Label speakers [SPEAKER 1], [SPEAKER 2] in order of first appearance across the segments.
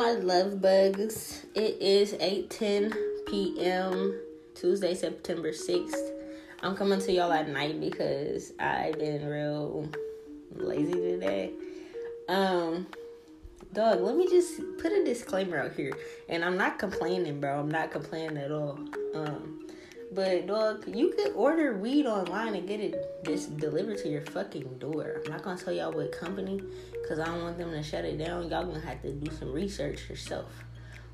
[SPEAKER 1] my love bugs? It is 8:10 p.m. Tuesday, September 6th. I'm coming to y'all at night because I've been real lazy today. Um dog, let me just put a disclaimer out here. And I'm not complaining, bro. I'm not complaining at all. Um but dog, you could order weed online and get it just delivered to your fucking door. I'm not gonna tell y'all what company, cause I don't want them to shut it down. Y'all gonna have to do some research yourself.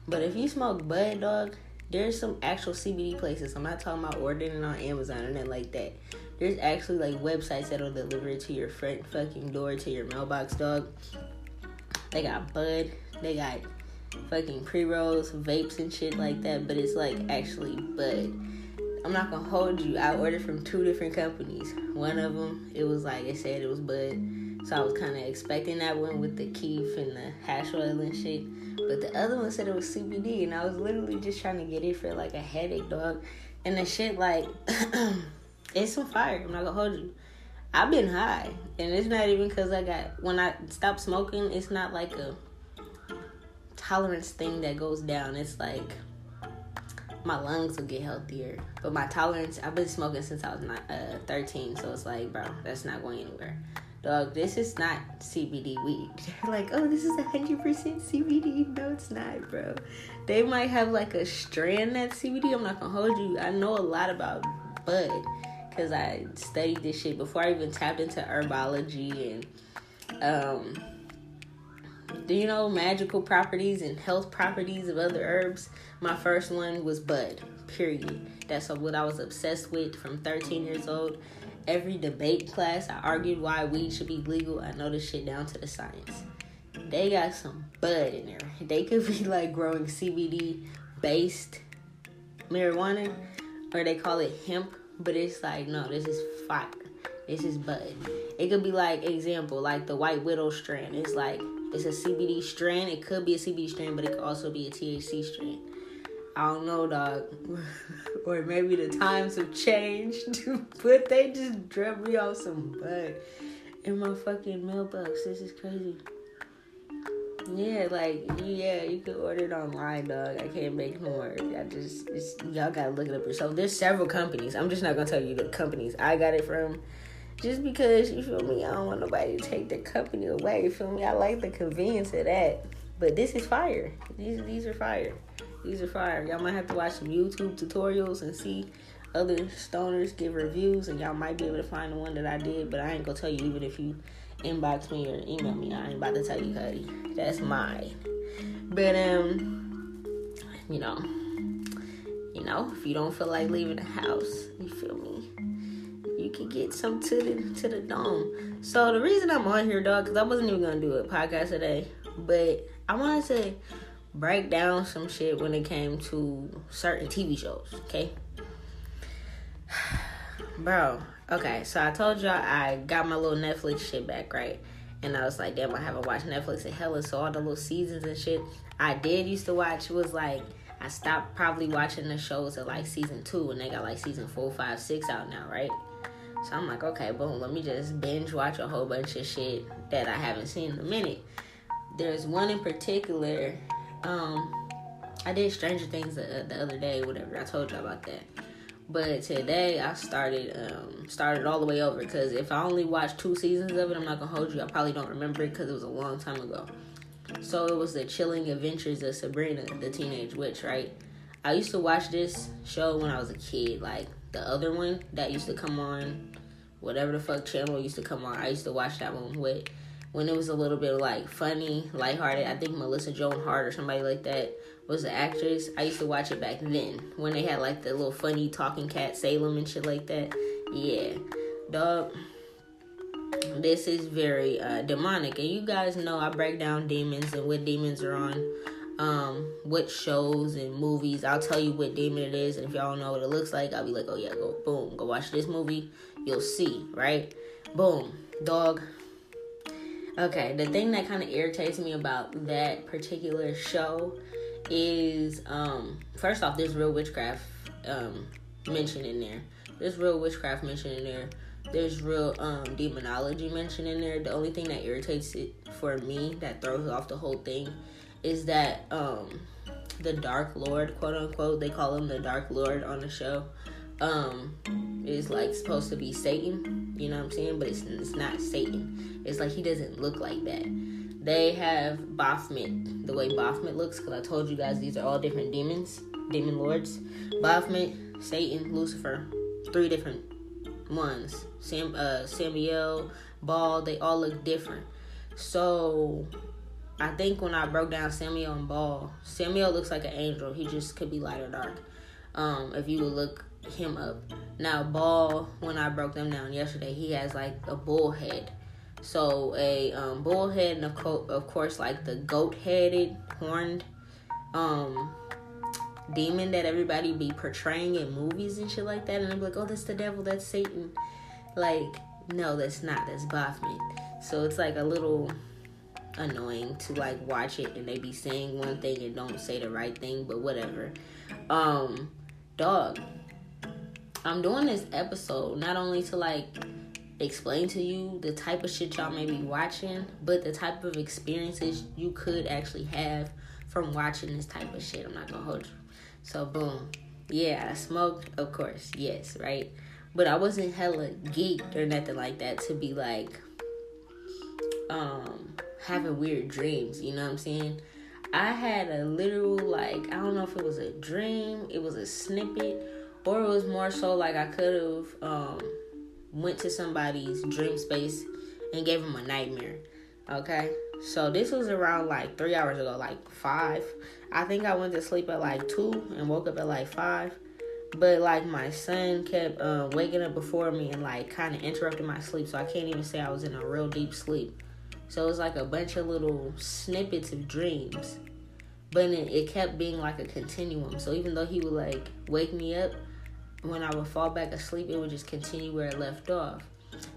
[SPEAKER 1] But if you smoke bud, dog, there's some actual CBD places. I'm not talking about ordering it on Amazon or nothing like that. There's actually like websites that'll deliver it to your front fucking door to your mailbox, dog. They got bud, they got fucking pre rolls, vapes, and shit like that. But it's like actually bud I'm not gonna hold you. I ordered from two different companies. One of them, it was like it said it was bud, so I was kind of expecting that one with the keef and the hash oil and shit. But the other one said it was CBD, and I was literally just trying to get it for like a headache, dog. And the shit like, it's some fire. I'm not gonna hold you. I've been high, and it's not even because I got when I stopped smoking. It's not like a tolerance thing that goes down. It's like my lungs will get healthier. But my tolerance, I've been smoking since I was not, uh, 13, so it's like, bro, that's not going anywhere. Dog, this is not CBD weed. Like, oh, this is 100% CBD. No, it's not, bro. They might have like a strand that's CBD. I'm not gonna hold you. I know a lot about bud because I studied this shit before I even tapped into herbology and um do you know magical properties and health properties of other herbs? My first one was bud, period. That's what I was obsessed with from 13 years old. Every debate class, I argued why weed should be legal. I know this shit down to the science. They got some bud in there. They could be like growing CBD based marijuana, or they call it hemp, but it's like, no, this is fire. This is bud. It could be like, example, like the white widow strand. It's like it's a CBD strain. It could be a CBD strain, but it could also be a THC strain. I don't know, dog. or maybe the times have changed, but they just dropped me off some bud in my fucking mailbox. This is crazy. Yeah, like yeah, you can order it online, dog. I can't make more. I just y'all gotta look it up yourself. There's several companies. I'm just not gonna tell you the companies I got it from just because you feel me, I don't want nobody to take the company away. You feel me? I like the convenience of that. But this is fire. These these are fire. These are fire. Y'all might have to watch some YouTube tutorials and see other stoners give reviews, and y'all might be able to find the one that I did. But I ain't gonna tell you even if you inbox me or email me. I ain't about to tell you, Cuddy. That's mine. But um, you know, you know, if you don't feel like leaving the house, you feel me you can get some to the to the dome. So the reason I'm on here, dog, because I wasn't even gonna do a podcast today, but I wanted to break down some shit when it came to certain TV shows. Okay, bro. Okay, so I told y'all I got my little Netflix shit back, right? And I was like, damn, I haven't watched Netflix in hella, so all the little seasons and shit I did used to watch was like I stopped probably watching the shows at like season two, and they got like season four, five, six out now, right? So I'm like, okay, boom, let me just binge watch a whole bunch of shit that I haven't seen in a minute. There's one in particular. Um, I did Stranger Things the, the other day, whatever. I told you about that. But today I started um, started all the way over because if I only watched two seasons of it, I'm not gonna hold you. I probably don't remember it because it was a long time ago. So it was the Chilling Adventures of Sabrina, the Teenage Witch, right? I used to watch this show when I was a kid, like the other one that used to come on whatever the fuck channel used to come on. I used to watch that one with when it was a little bit like funny, lighthearted. I think Melissa Joan Hart or somebody like that was the actress. I used to watch it back then when they had like the little funny talking cat Salem and shit like that. Yeah, dog. This is very uh, demonic, and you guys know I break down demons and what demons are on um what shows and movies. I'll tell you what demon it is, and if y'all know what it looks like, I'll be like, oh yeah, go boom, go watch this movie. You'll see, right? Boom, dog. Okay, the thing that kind of irritates me about that particular show is um first off, there's real witchcraft um mentioned in there. There's real witchcraft mentioned in there. There's real um demonology mentioned in there. The only thing that irritates it for me that throws off the whole thing is that um the Dark Lord, quote unquote, they call him the Dark Lord on the show, um, is like supposed to be Satan. You know what I'm saying? But it's it's not Satan. It's like he doesn't look like that. They have Baphomet, the way Baphomet looks, because I told you guys these are all different demons, demon lords. Baphomet, Satan, Lucifer, three different ones. Sam, uh, Samuel, Baal, they all look different. So I think when I broke down Samuel and Baal, Samuel looks like an angel. He just could be light or dark. Um, if you would look him up. Now Baal, when I broke them down yesterday, he has like a bull head. So a um, bull head and co- of course like the goat headed horned um demon that everybody be portraying in movies and shit like that and I'm like, oh that's the devil, that's Satan. Like, no, that's not, that's Baphomet. So it's like a little annoying to like watch it and they be saying one thing and don't say the right thing, but whatever. Um, dog. I'm doing this episode not only to like explain to you the type of shit y'all may be watching, but the type of experiences you could actually have from watching this type of shit. I'm not gonna hold you. So boom. Yeah, I smoked, of course, yes, right? But I wasn't hella geeked or nothing like that to be like um having weird dreams, you know what I'm saying? I had a literal like I don't know if it was a dream, it was a snippet, or it was more so like I could have um went to somebody's dream space and gave them a nightmare. Okay? So this was around like 3 hours ago, like 5. I think I went to sleep at like 2 and woke up at like 5. But like my son kept uh, waking up before me and like kind of interrupted my sleep, so I can't even say I was in a real deep sleep. So it was like a bunch of little snippets of dreams. But it, it kept being like a continuum. So even though he would like wake me up, when I would fall back asleep, it would just continue where it left off.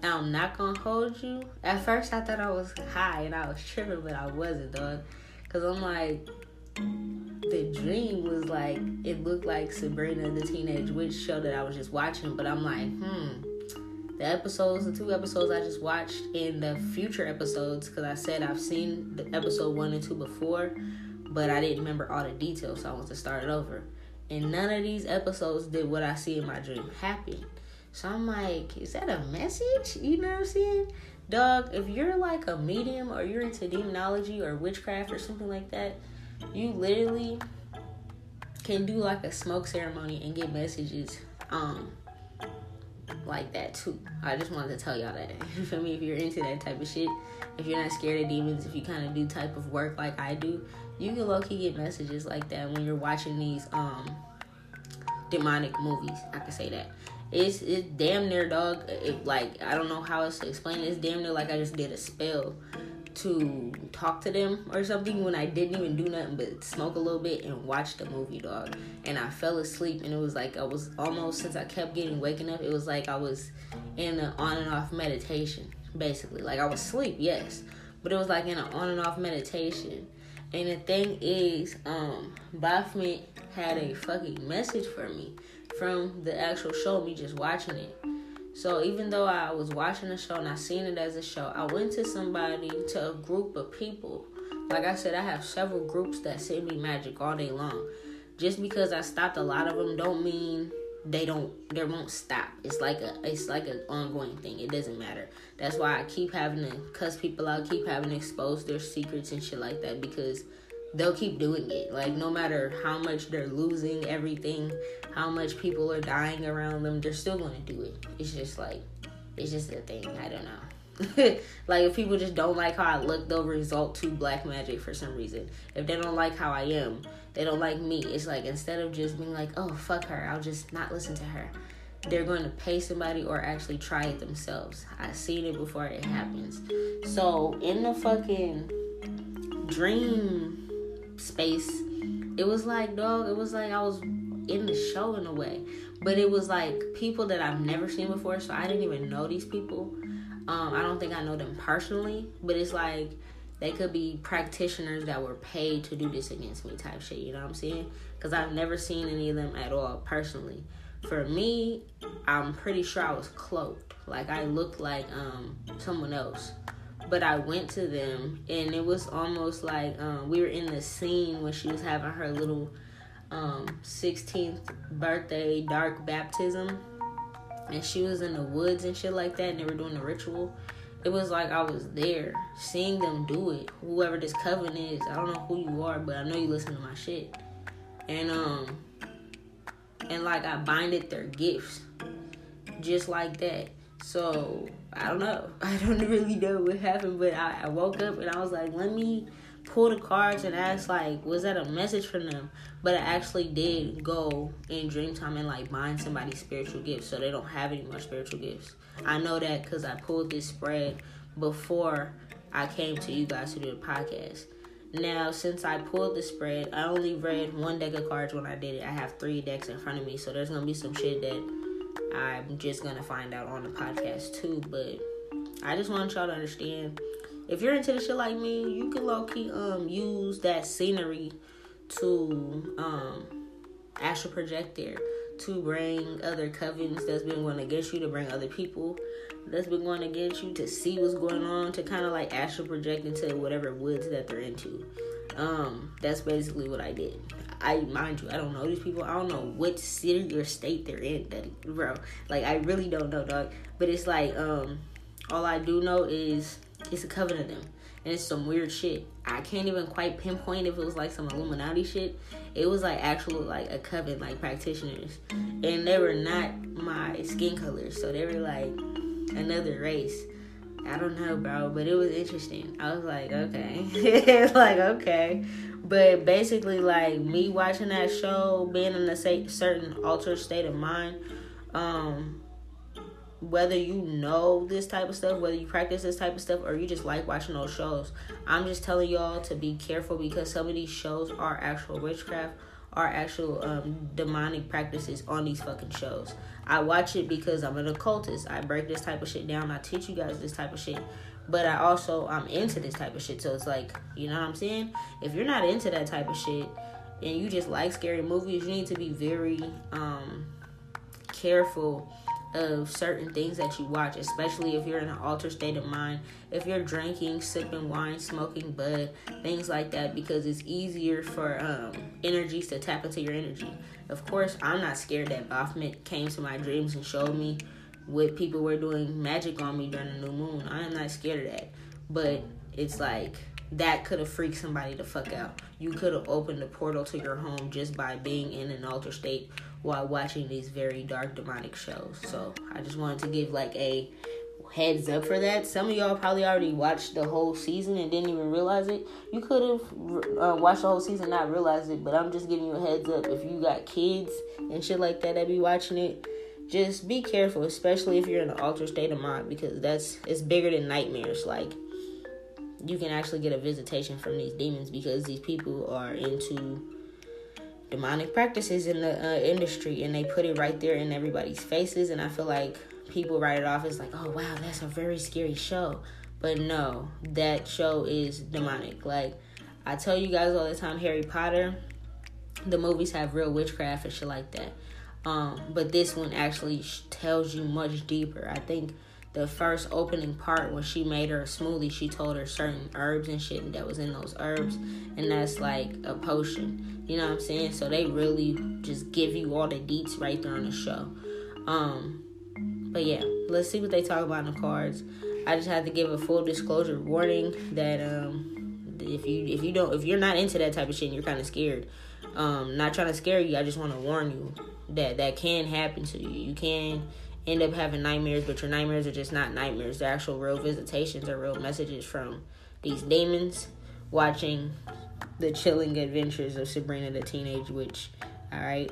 [SPEAKER 1] And I'm not gonna hold you. At first, I thought I was high and I was tripping, but I wasn't, dog. Cause I'm like, the dream was like, it looked like Sabrina the Teenage Witch show that I was just watching, but I'm like, hmm the episodes, the two episodes I just watched, in the future episodes, because I said I've seen the episode one and two before, but I didn't remember all the details, so I want to start it over. And none of these episodes did what I see in my dream happen. So I'm like, is that a message? You know what I'm saying? Dog, if you're like a medium or you're into demonology or witchcraft or something like that, you literally can do like a smoke ceremony and get messages um like that too. I just wanted to tell y'all that. You feel me? If you're into that type of shit, if you're not scared of demons, if you kind of do type of work like I do, you can low key get messages like that when you're watching these um demonic movies. I can say that. It's it's damn near dog. It, like I don't know how else to explain it. It's damn near like I just did a spell to talk to them or something when I didn't even do nothing but smoke a little bit and watch the movie, dog. And I fell asleep, and it was like I was almost since I kept getting waking up, it was like I was in an on and off meditation, basically. Like I was asleep, yes, but it was like in an on and off meditation. And the thing is, um, Baphomet had a fucking message for me from the actual show, me just watching it. So even though I was watching the show and I seen it as a show, I went to somebody, to a group of people. Like I said, I have several groups that send me magic all day long. Just because I stopped a lot of them don't mean they don't they won't stop. It's like a it's like an ongoing thing. It doesn't matter. That's why I keep having to cuss people out, keep having to expose their secrets and shit like that because they'll keep doing it. Like no matter how much they're losing everything, how much people are dying around them, they're still gonna do it. It's just like it's just a thing. I don't know. like if people just don't like how I look, they'll result to black magic for some reason. If they don't like how I am, they don't like me. It's like instead of just being like, oh fuck her, I'll just not listen to her. They're going to pay somebody or actually try it themselves. I've seen it before it happens. So in the fucking dream space, it was like, dog, it was like I was in the show in a way. But it was like people that I've never seen before, so I didn't even know these people. Um, I don't think I know them personally, but it's like they could be practitioners that were paid to do this against me type shit, you know what I'm saying? Because I've never seen any of them at all personally. For me, I'm pretty sure I was cloaked. Like I looked like um, someone else but I went to them and it was almost like um, we were in the scene when she was having her little um, 16th birthday dark baptism and she was in the woods and shit like that and they were doing the ritual it was like I was there seeing them do it. Whoever this coven is, I don't know who you are, but I know you listen to my shit. And um and like I binded their gifts just like that. So I don't know. I don't really know what happened, but I, I woke up and I was like, let me pull the cards and ask like, was that a message from them? But I actually did go in dream time and like bind somebody's spiritual gifts so they don't have any more spiritual gifts. I know that because I pulled this spread before I came to you guys to do the podcast. Now, since I pulled the spread, I only read one deck of cards when I did it. I have three decks in front of me, so there's gonna be some shit that I'm just gonna find out on the podcast too. But I just want y'all to understand if you're into the shit like me, you can low key um use that scenery to um astral project there to bring other covens that's been going against you to bring other people that's been going against you to see what's going on to kind of like astral project into whatever woods that they're into. Um that's basically what i did. I mind you i don't know these people. I don't know what city or state they're in that bro. Like i really don't know dog. But it's like um all i do know is it's a coven of them and it's some weird shit. I can't even quite pinpoint if it was like some Illuminati shit. It was like actual like a coven like practitioners, and they were not my skin color, so they were like another race. I don't know, bro, but it was interesting. I was like, okay, like okay, but basically, like me watching that show, being in a certain altered state of mind, um, whether you know this type of stuff, whether you practice this type of stuff, or you just like watching those shows. I'm just telling y'all to be careful because some of these shows are actual witchcraft, are actual um, demonic practices on these fucking shows. I watch it because I'm an occultist. I break this type of shit down. I teach you guys this type of shit. But I also I'm into this type of shit. So it's like, you know what I'm saying? If you're not into that type of shit and you just like scary movies, you need to be very um careful of certain things that you watch, especially if you're in an altered state of mind, if you're drinking, sipping wine, smoking bud, things like that, because it's easier for um, energies to tap into your energy. Of course, I'm not scared that Baphomet came to my dreams and showed me what people were doing magic on me during the new moon. I am not scared of that. But it's like that could have freaked somebody the fuck out. You could have opened the portal to your home just by being in an altered state while watching these very dark demonic shows. So I just wanted to give like a heads up for that. Some of y'all probably already watched the whole season and didn't even realize it. You could have uh, watched the whole season not realize it, but I'm just giving you a heads up. If you got kids and shit like that that be watching it, just be careful, especially if you're in an altered state of mind, because that's it's bigger than nightmares. Like you can actually get a visitation from these demons because these people are into demonic practices in the uh, industry and they put it right there in everybody's faces and i feel like people write it off as like oh wow that's a very scary show. But no that show is demonic. Like i tell you guys all the time harry potter the movies have real witchcraft and shit like that. Um, but this one actually tells you much deeper. I think the first opening part when she made her a smoothie, she told her certain herbs and shit that was in those herbs, and that's like a potion. You know what I'm saying? So they really just give you all the deets right there on the show. Um, but yeah, let's see what they talk about in the cards. I just have to give a full disclosure warning that um, if you if you don't if you're not into that type of shit, and you're kind of scared. Um, not trying to scare you. I just want to warn you that that can happen to you. You can end up having nightmares, but your nightmares are just not nightmares. They're actual real visitations or real messages from these demons watching the chilling adventures of Sabrina the Teenage Witch. Alright.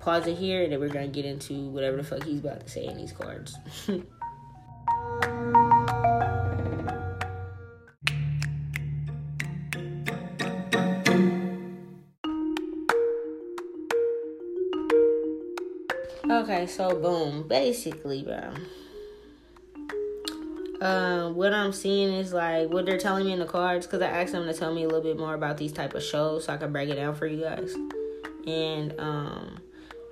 [SPEAKER 1] Pause it here and then we're gonna get into whatever the fuck he's about to say in these cards. Okay, so boom. Basically, bro. Um, what I'm seeing is like what they're telling me in the cards because I asked them to tell me a little bit more about these type of shows so I can break it down for you guys. And um,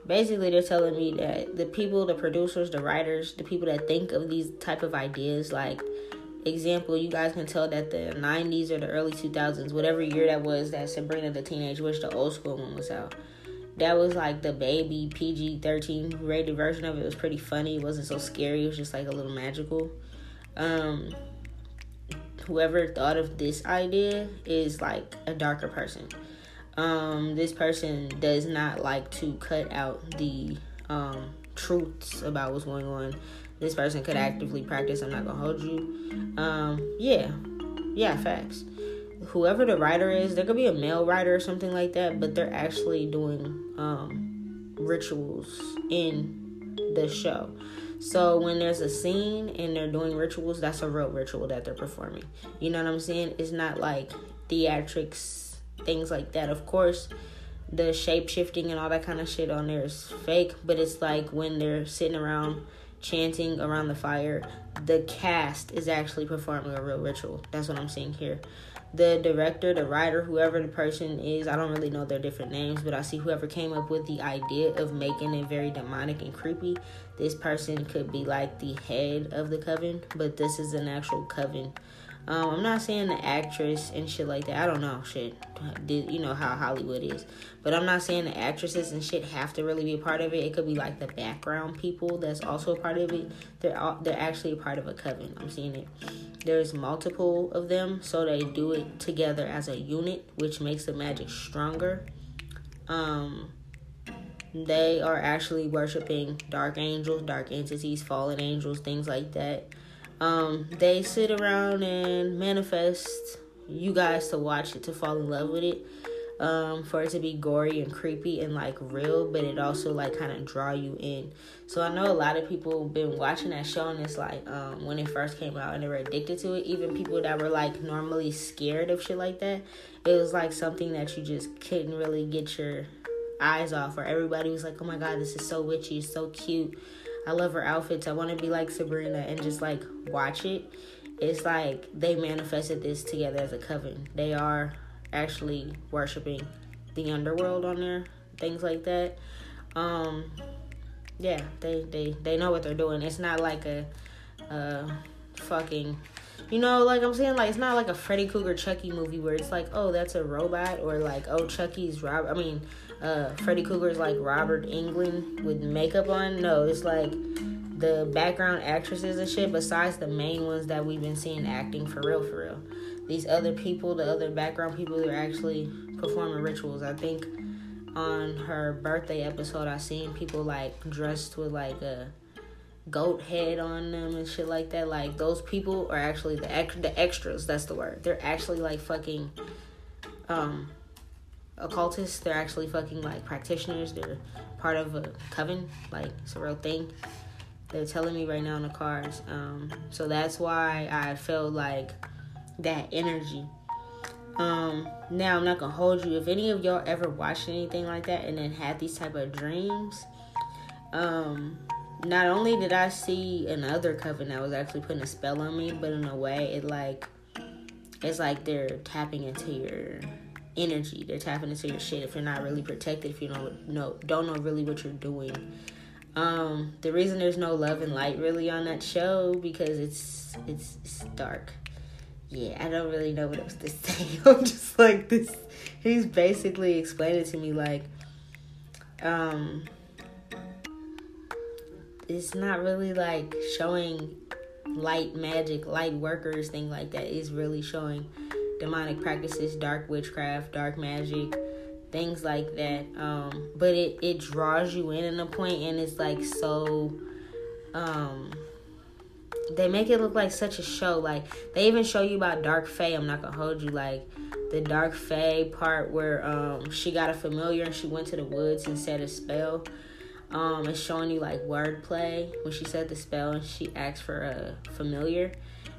[SPEAKER 1] basically they're telling me that the people, the producers, the writers, the people that think of these type of ideas, like example, you guys can tell that the 90s or the early 2000s, whatever year that was that Sabrina the Teenage Witch, the old school one was out. That was like the baby PG 13 rated version of it. It was pretty funny. It wasn't so scary. It was just like a little magical. Um, whoever thought of this idea is like a darker person. Um, this person does not like to cut out the um, truths about what's going on this person could actively practice. I'm not gonna hold you. Um, yeah, yeah, facts. Whoever the writer is, there could be a male writer or something like that, but they're actually doing um, rituals in the show. So when there's a scene and they're doing rituals, that's a real ritual that they're performing. You know what I'm saying? It's not like theatrics, things like that. Of course, the shape shifting and all that kind of shit on there is fake, but it's like when they're sitting around chanting around the fire, the cast is actually performing a real ritual. That's what I'm seeing here. The director, the writer, whoever the person is, I don't really know their different names, but I see whoever came up with the idea of making it very demonic and creepy. This person could be like the head of the coven, but this is an actual coven um, I'm not saying the actress and shit like that. I don't know shit. You know how Hollywood is? But I'm not saying the actresses and shit have to really be a part of it. It could be like the background people that's also a part of it. They're all, they're actually a part of a coven. I'm seeing it. There's multiple of them, so they do it together as a unit, which makes the magic stronger. Um, they are actually worshiping dark angels, dark entities, fallen angels, things like that. Um, they sit around and manifest you guys to watch it to fall in love with it. Um, for it to be gory and creepy and like real, but it also like kind of draw you in. So I know a lot of people been watching that show and it's like um, when it first came out and they were addicted to it. Even people that were like normally scared of shit like that, it was like something that you just couldn't really get your eyes off. Or everybody was like, "Oh my god, this is so witchy, so cute." I love her outfits. I want to be like Sabrina and just like watch it. It's like they manifested this together as a coven. They are actually worshiping the underworld on there, things like that. Um, yeah, they they they know what they're doing. It's not like a, uh, fucking, you know, like I'm saying, like it's not like a Freddy Krueger Chucky movie where it's like, oh, that's a robot, or like, oh, Chucky's Rob. I mean, uh, Freddy Krueger's like Robert Englund with makeup on. No, it's like the background actresses and shit. Besides the main ones that we've been seeing acting for real, for real. These other people, the other background people, they're actually performing rituals. I think on her birthday episode, I seen people like dressed with like a goat head on them and shit like that. Like those people are actually the ex- the extras. That's the word. They're actually like fucking um occultists. They're actually fucking like practitioners. They're part of a coven. Like it's a real thing. They're telling me right now in the cars. Um, so that's why I felt like that energy. Um, now I'm not gonna hold you. If any of y'all ever watched anything like that and then had these type of dreams, um, not only did I see another coven that was actually putting a spell on me, but in a way it like it's like they're tapping into your energy. They're tapping into your shit if you're not really protected, if you don't know don't know really what you're doing. Um, the reason there's no love and light really on that show because it's it's, it's dark. Yeah, I don't really know what else to say. I'm just like this. He's basically explaining to me like, um, it's not really like showing light magic, light workers, thing like that. It's really showing demonic practices, dark witchcraft, dark magic, things like that. Um, but it it draws you in in a point, and it's like so. Um, they make it look like such a show. Like they even show you about Dark Fae. I'm not gonna hold you. Like the Dark Fae part where um she got a familiar and she went to the woods and said a spell. Um, it's showing you like wordplay when she said the spell and she asked for a familiar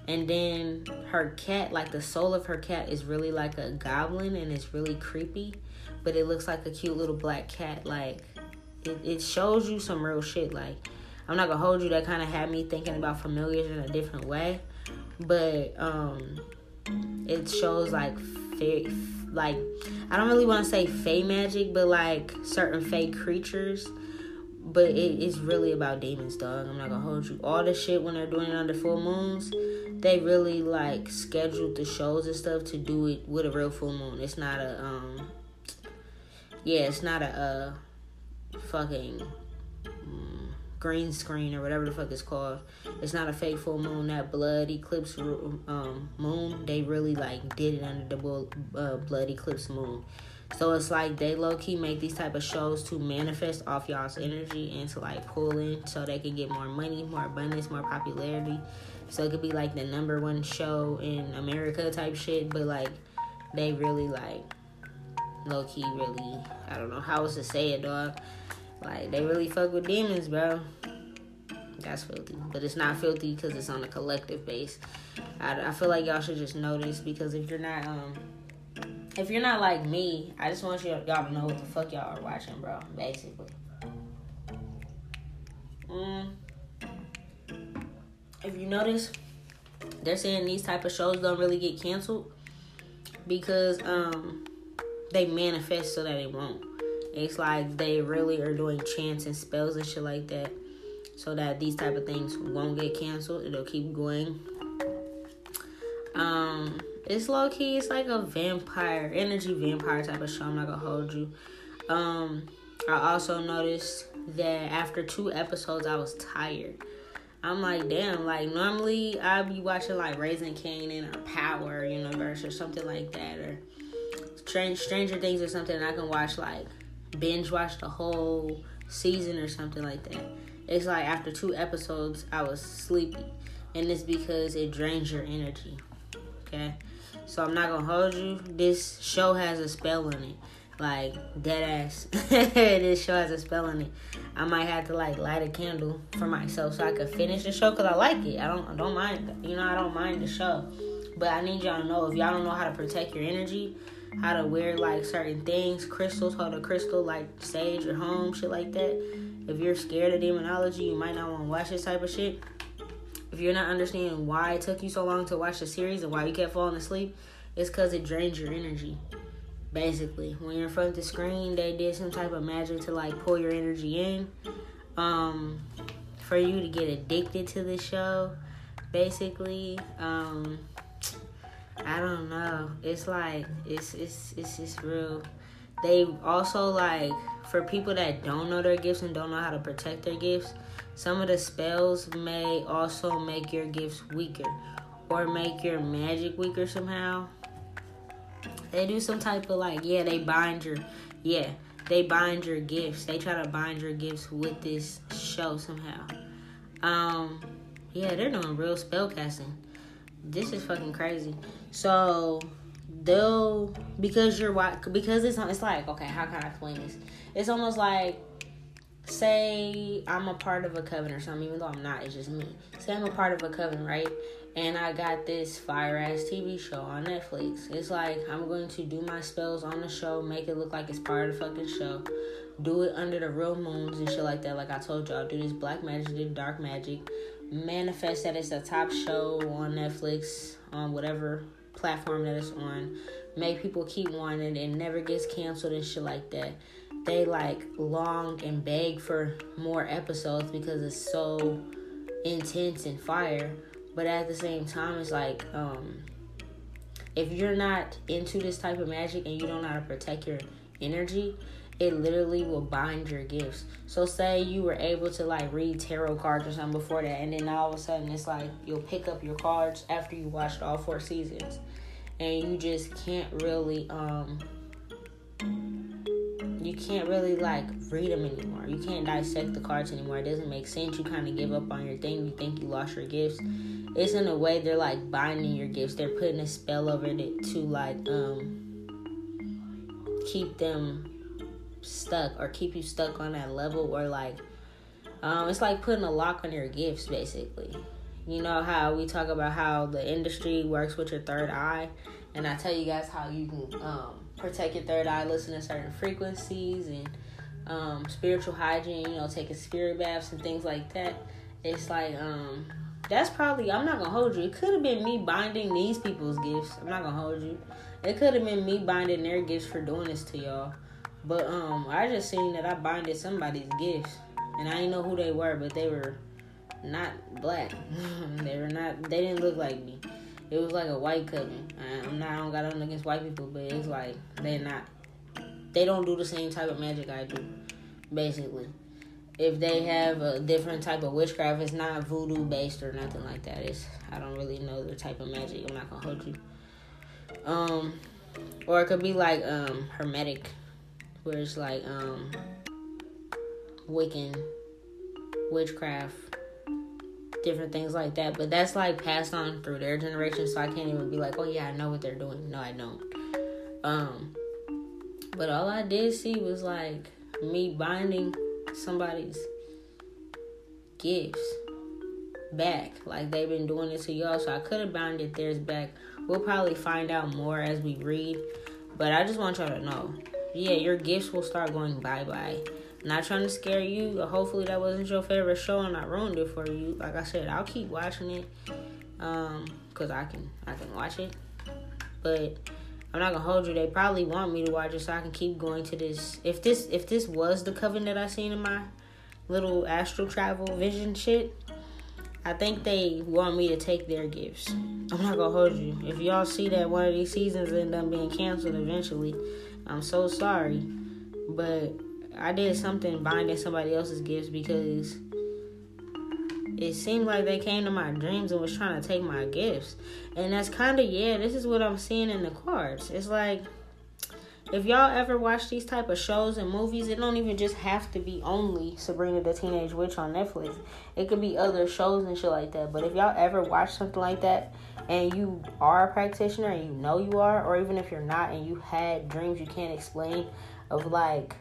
[SPEAKER 1] and then her cat like the soul of her cat is really like a goblin and it's really creepy but it looks like a cute little black cat. Like it, it shows you some real shit. Like i'm not gonna hold you. That kind of had me thinking about familiars in a different way. But um it shows like fa- like i don't really want to say fey magic but like certain fake creatures but it is really about demons, dog. I'm not gonna hold you. All the shit when they're doing it under full moons, they really like scheduled the shows and stuff to do it with a real full moon. It's not a um, yeah, it's not a uh, fucking um, green screen or whatever the fuck it's called. It's not a fake full moon. That blood eclipse um moon, they really like did it under the uh, blood eclipse moon. So it's like they low key make these type of shows to manifest off y'all's energy and to like pull in so they can get more money, more abundance, more popularity. So it could be like the number one show in America type shit, but like they really like low key really I don't know how else to say it, dog. Like they really fuck with demons, bro. That's filthy, but it's not filthy because it's on a collective base. I, I feel like y'all should just this because if you're not um if you're not like me, I just want you y'all to know what the fuck y'all are watching, bro. Basically. Mm. If you notice, they're saying these type of shows don't really get canceled because um they manifest so that it won't. It's like they really are doing chants and spells and shit like that so that these type of things won't get canceled. It'll keep going. Um it's low key. It's like a vampire, energy vampire type of show. I'm not gonna hold you. Um, I also noticed that after two episodes, I was tired. I'm like, damn, like normally I'd be watching like Raising Kanan or Power Universe or something like that, or Strange Stranger Things or something. I can watch like binge watch the whole season or something like that. It's like after two episodes, I was sleepy, and it's because it drains your energy. Okay, so I'm not gonna hold you. This show has a spell in it. Like dead ass. this show has a spell in it. I might have to like light a candle for myself so I could finish the show because I like it. I don't I don't mind you know, I don't mind the show. But I need y'all to know if y'all don't know how to protect your energy, how to wear like certain things, crystals, hold a crystal like sage or home, shit like that. If you're scared of demonology, you might not want to watch this type of shit if you're not understanding why it took you so long to watch the series and why you kept falling asleep, it's because it drains your energy. Basically, when you're in front of the screen, they did some type of magic to like pull your energy in. Um, for you to get addicted to the show, basically. Um, I don't know. It's like it's it's it's just real. They also like for people that don't know their gifts and don't know how to protect their gifts some of the spells may also make your gifts weaker or make your magic weaker somehow. They do some type of like, yeah, they bind your, yeah, they bind your gifts. They try to bind your gifts with this show somehow. Um, yeah, they're doing real spell casting. This is fucking crazy. So they'll because you're because it's it's like okay, how can I explain this? It's almost like say I'm a part of a coven or something, even though I'm not, it's just me. Say I'm a part of a coven, right? And I got this fire ass TV show on Netflix. It's like I'm going to do my spells on the show, make it look like it's part of the fucking show, do it under the real moons and shit like that. Like I told y'all, do this black magic, do dark magic, manifest that it's a top show on Netflix, on whatever platform that it's on, make people keep wanting it and never gets canceled and shit like that they like long and beg for more episodes because it's so intense and fire. But at the same time, it's like um, if you're not into this type of magic and you don't know how to protect your energy, it literally will bind your gifts. So say you were able to like read tarot cards or something before that, and then all of a sudden it's like you'll pick up your cards after you watched all four seasons, and you just can't really um you can't really like read them anymore. You can't dissect the cards anymore. It doesn't make sense. You kind of give up on your thing. You think you lost your gifts. It's in a way they're like binding your gifts. They're putting a spell over it to like um keep them stuck or keep you stuck on that level or like um it's like putting a lock on your gifts basically. You know how we talk about how the industry works with your third eye and I tell you guys how you can um protect your third eye, listen to certain frequencies and um, spiritual hygiene, you know, taking spirit baths and things like that. It's like, um, that's probably, I'm not gonna hold you. It could have been me binding these people's gifts. I'm not gonna hold you. It could have been me binding their gifts for doing this to y'all. But um, I just seen that I binded somebody's gifts. and I didn't know who they were, but they were not black. they were not. They didn't look like me. It was like a white coven. I'm not. I don't got nothing against white people, but it's like they're not. They don't do the same type of magic I do, basically. If they have a different type of witchcraft, it's not voodoo based or nothing like that. It's I don't really know the type of magic. I'm not gonna hold you. Um, or it could be like um hermetic, where it's like um Wiccan, witchcraft, different things like that. But that's like passed on through their generation, so I can't even be like, oh yeah, I know what they're doing. No, I don't. Um, but all I did see was like me binding somebody's gifts back, like they've been doing it to y'all. So I could have binded theirs back. We'll probably find out more as we read. But I just want y'all to know, yeah, your gifts will start going bye bye not trying to scare you. Hopefully that wasn't your favorite show and I ruined it for you. Like I said, I'll keep watching it. Um, cause I can I can watch it. But I'm not gonna hold you. They probably want me to watch it so I can keep going to this. If this if this was the coven that I seen in my little astral travel vision shit, I think they want me to take their gifts. I'm not gonna hold you. If y'all see that one of these seasons end up being canceled eventually, I'm so sorry. But I did something binding somebody else's gifts because it seemed like they came to my dreams and was trying to take my gifts. And that's kind of yeah, this is what I'm seeing in the cards. It's like if y'all ever watch these type of shows and movies, it don't even just have to be only Sabrina the Teenage Witch on Netflix. It could be other shows and shit like that. But if y'all ever watch something like that and you are a practitioner and you know you are, or even if you're not and you had dreams you can't explain of like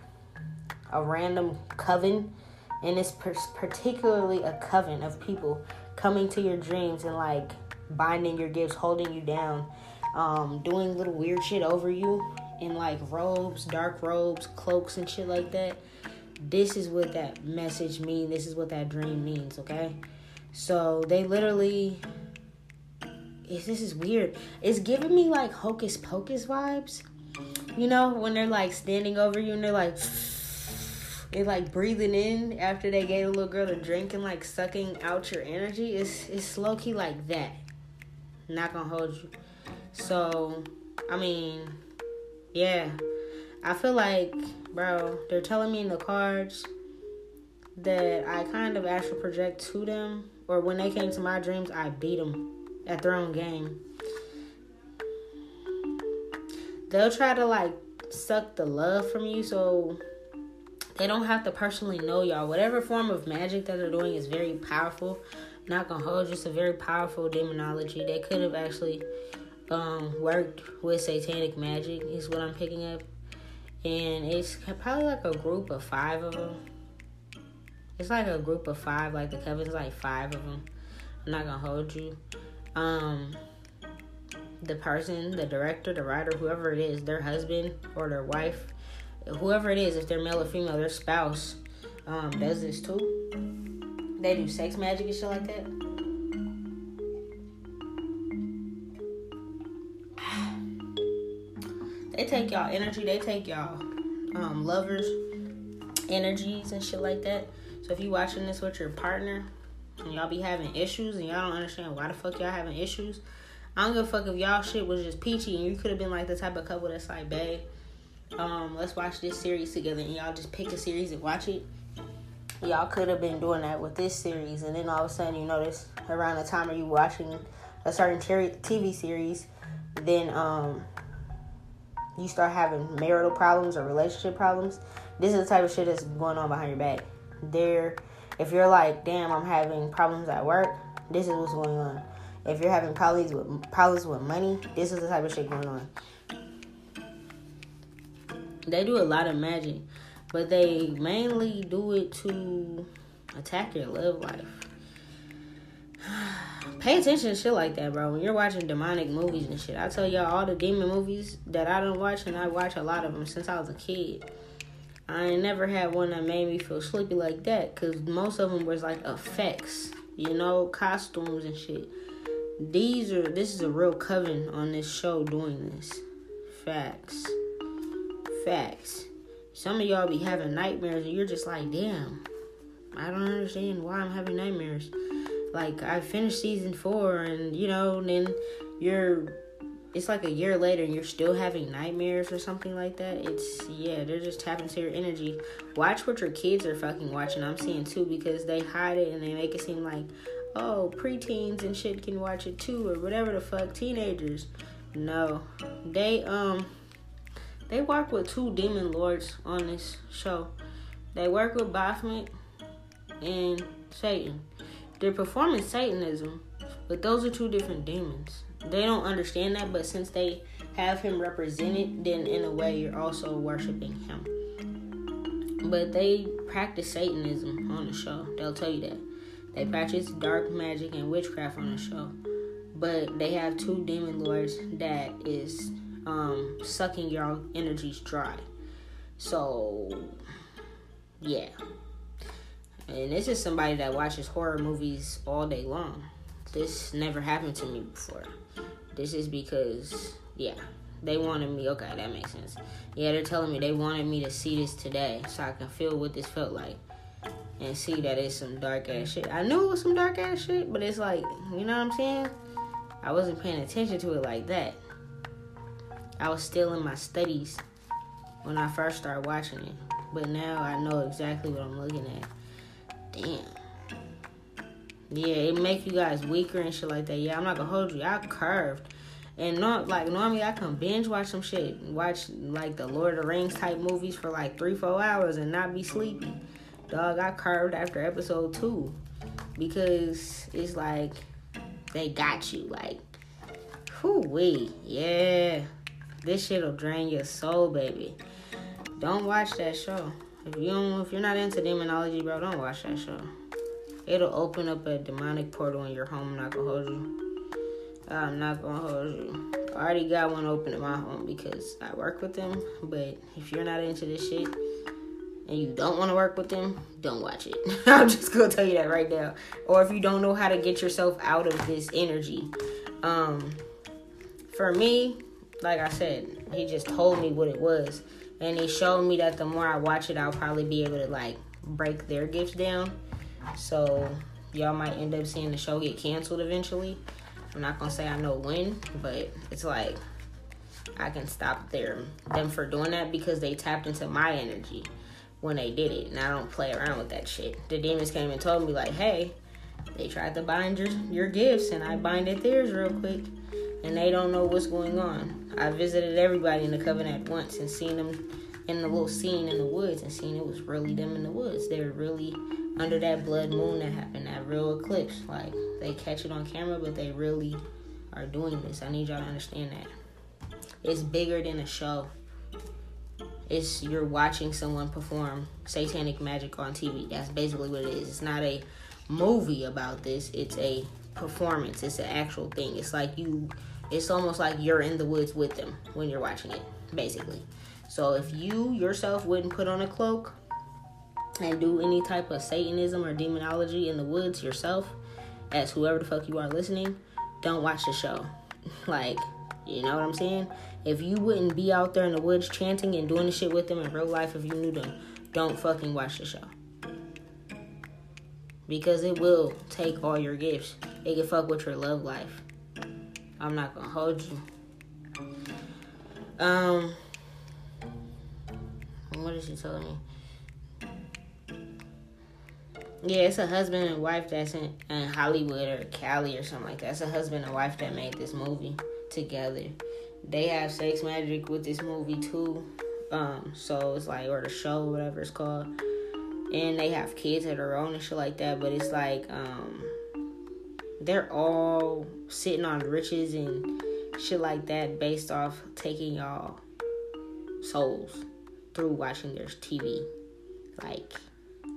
[SPEAKER 1] a random coven, and it's particularly a coven of people coming to your dreams and like binding your gifts, holding you down, um, doing little weird shit over you in like robes, dark robes, cloaks, and shit like that. This is what that message means. This is what that dream means. Okay, so they literally. This is weird. It's giving me like hocus pocus vibes. You know, when they're like standing over you and they're like they like breathing in after they gave a little girl a drink and like sucking out your energy. It's it's low key like that. Not gonna hold you. So, I mean, yeah. I feel like, bro, they're telling me in the cards that I kind of actually project to them, or when they came to my dreams, I beat them at their own game. They'll try to like suck the love from you, so they don't have to personally know y'all. Whatever form of magic that they're doing is very powerful. Not gonna hold you. It's a very powerful demonology. They could have actually um, worked with satanic magic. Is what I'm picking up, and it's probably like a group of five of them. It's like a group of five. Like the coven's like five of them. I'm not gonna hold you. Um, the person, the director, the writer, whoever it is, their husband or their wife whoever it is, if they're male or female, their spouse um, does this too. They do sex magic and shit like that. They take y'all energy. They take y'all um, lovers energies and shit like that. So if you watching this with your partner and y'all be having issues and y'all don't understand why the fuck y'all having issues, I don't give a fuck if y'all shit was just peachy and you could have been like the type of couple that's like, babe, um, let's watch this series together, and y'all just pick a series and watch it. Y'all could have been doing that with this series, and then all of a sudden you notice around the time are you watching a certain TV series, then um, you start having marital problems or relationship problems. This is the type of shit that's going on behind your back. There, if you're like, damn, I'm having problems at work. This is what's going on. If you're having problems with problems with money, this is the type of shit going on. They do a lot of magic, but they mainly do it to attack your love life. Pay attention to shit like that, bro. When you're watching demonic movies and shit, I tell y'all all the demon movies that I don't watch, and I watch a lot of them since I was a kid. I ain't never had one that made me feel sleepy like that, cause most of them was like effects, you know, costumes and shit. These are this is a real coven on this show doing this. Facts facts. Some of y'all be having nightmares and you're just like, damn, I don't understand why I'm having nightmares. Like I finished season four, and you know, and then you're. It's like a year later, and you're still having nightmares or something like that. It's yeah, they're just tapping into your energy. Watch what your kids are fucking watching. I'm seeing too because they hide it and they make it seem like, oh, preteens and shit can watch it too, or whatever the fuck, teenagers. No, they um, they work with two demon lords on this show. They work with Baphomet and Satan. They're performing Satanism, but those are two different demons. They don't understand that, but since they have him represented, then in a way you're also worshiping him. But they practice Satanism on the show. They'll tell you that. They practice dark magic and witchcraft on the show. But they have two demon lords that is um, sucking your energies dry. So, yeah. And this is somebody that watches horror movies all day long. This never happened to me before. This is because, yeah, they wanted me. Okay, that makes sense. Yeah, they're telling me they wanted me to see this today so I can feel what this felt like and see that it's some dark ass shit. I knew it was some dark ass shit, but it's like, you know what I'm saying? I wasn't paying attention to it like that. I was still in my studies when I first started watching it, but now I know exactly what I'm looking at. Damn. Yeah, it make you guys weaker and shit like that. Yeah, I'm not gonna hold you. I curved. And not like normally I can binge watch some shit, watch like the Lord of the Rings type movies for like three, four hours and not be sleepy. Dog, I curved after episode two because it's like they got you. Like, whoo wee, yeah, this shit'll drain your soul, baby. Don't watch that show. If you don't, if you're not into demonology, bro, don't watch that show. It'll open up a demonic portal in your home. I'm not gonna hold you. I'm not gonna hold you. I already got one open in my home because I work with them. But if you're not into this shit and you don't want to work with them, don't watch it. I'm just gonna tell you that right now. Or if you don't know how to get yourself out of this energy, um, for me, like I said, he just told me what it was and he showed me that the more I watch it, I'll probably be able to like break their gifts down. So y'all might end up seeing the show get canceled eventually. I'm not gonna say I know when, but it's like I can stop their them for doing that because they tapped into my energy when they did it, and I don't play around with that shit. The demons came and told me like, hey, they tried to bind your your gifts, and I binded theirs real quick, and they don't know what's going on. I visited everybody in the covenant once and seen them in the little scene in the woods and seen it was really them in the woods. They were really under that blood moon that happened, that real eclipse. Like they catch it on camera, but they really are doing this. I need y'all to understand that. It's bigger than a show. It's you're watching someone perform satanic magic on TV. That's basically what it is. It's not a movie about this. It's a performance. It's an actual thing. It's like you it's almost like you're in the woods with them when you're watching it, basically. So if you yourself wouldn't put on a cloak and do any type of Satanism or demonology in the woods yourself, as whoever the fuck you are listening, don't watch the show. like, you know what I'm saying? If you wouldn't be out there in the woods chanting and doing the shit with them in real life if you knew them, don't fucking watch the show. Because it will take all your gifts. It can fuck with your love life. I'm not gonna hold you. Um, what is she telling me? Yeah, it's a husband and wife that's in, in Hollywood or Cali or something like that. It's a husband and wife that made this movie together. They have sex magic with this movie too. Um, so it's like or the show, whatever it's called. And they have kids of their own and shit like that. But it's like um they're all sitting on riches and shit like that based off taking y'all souls through watching their TV. Like,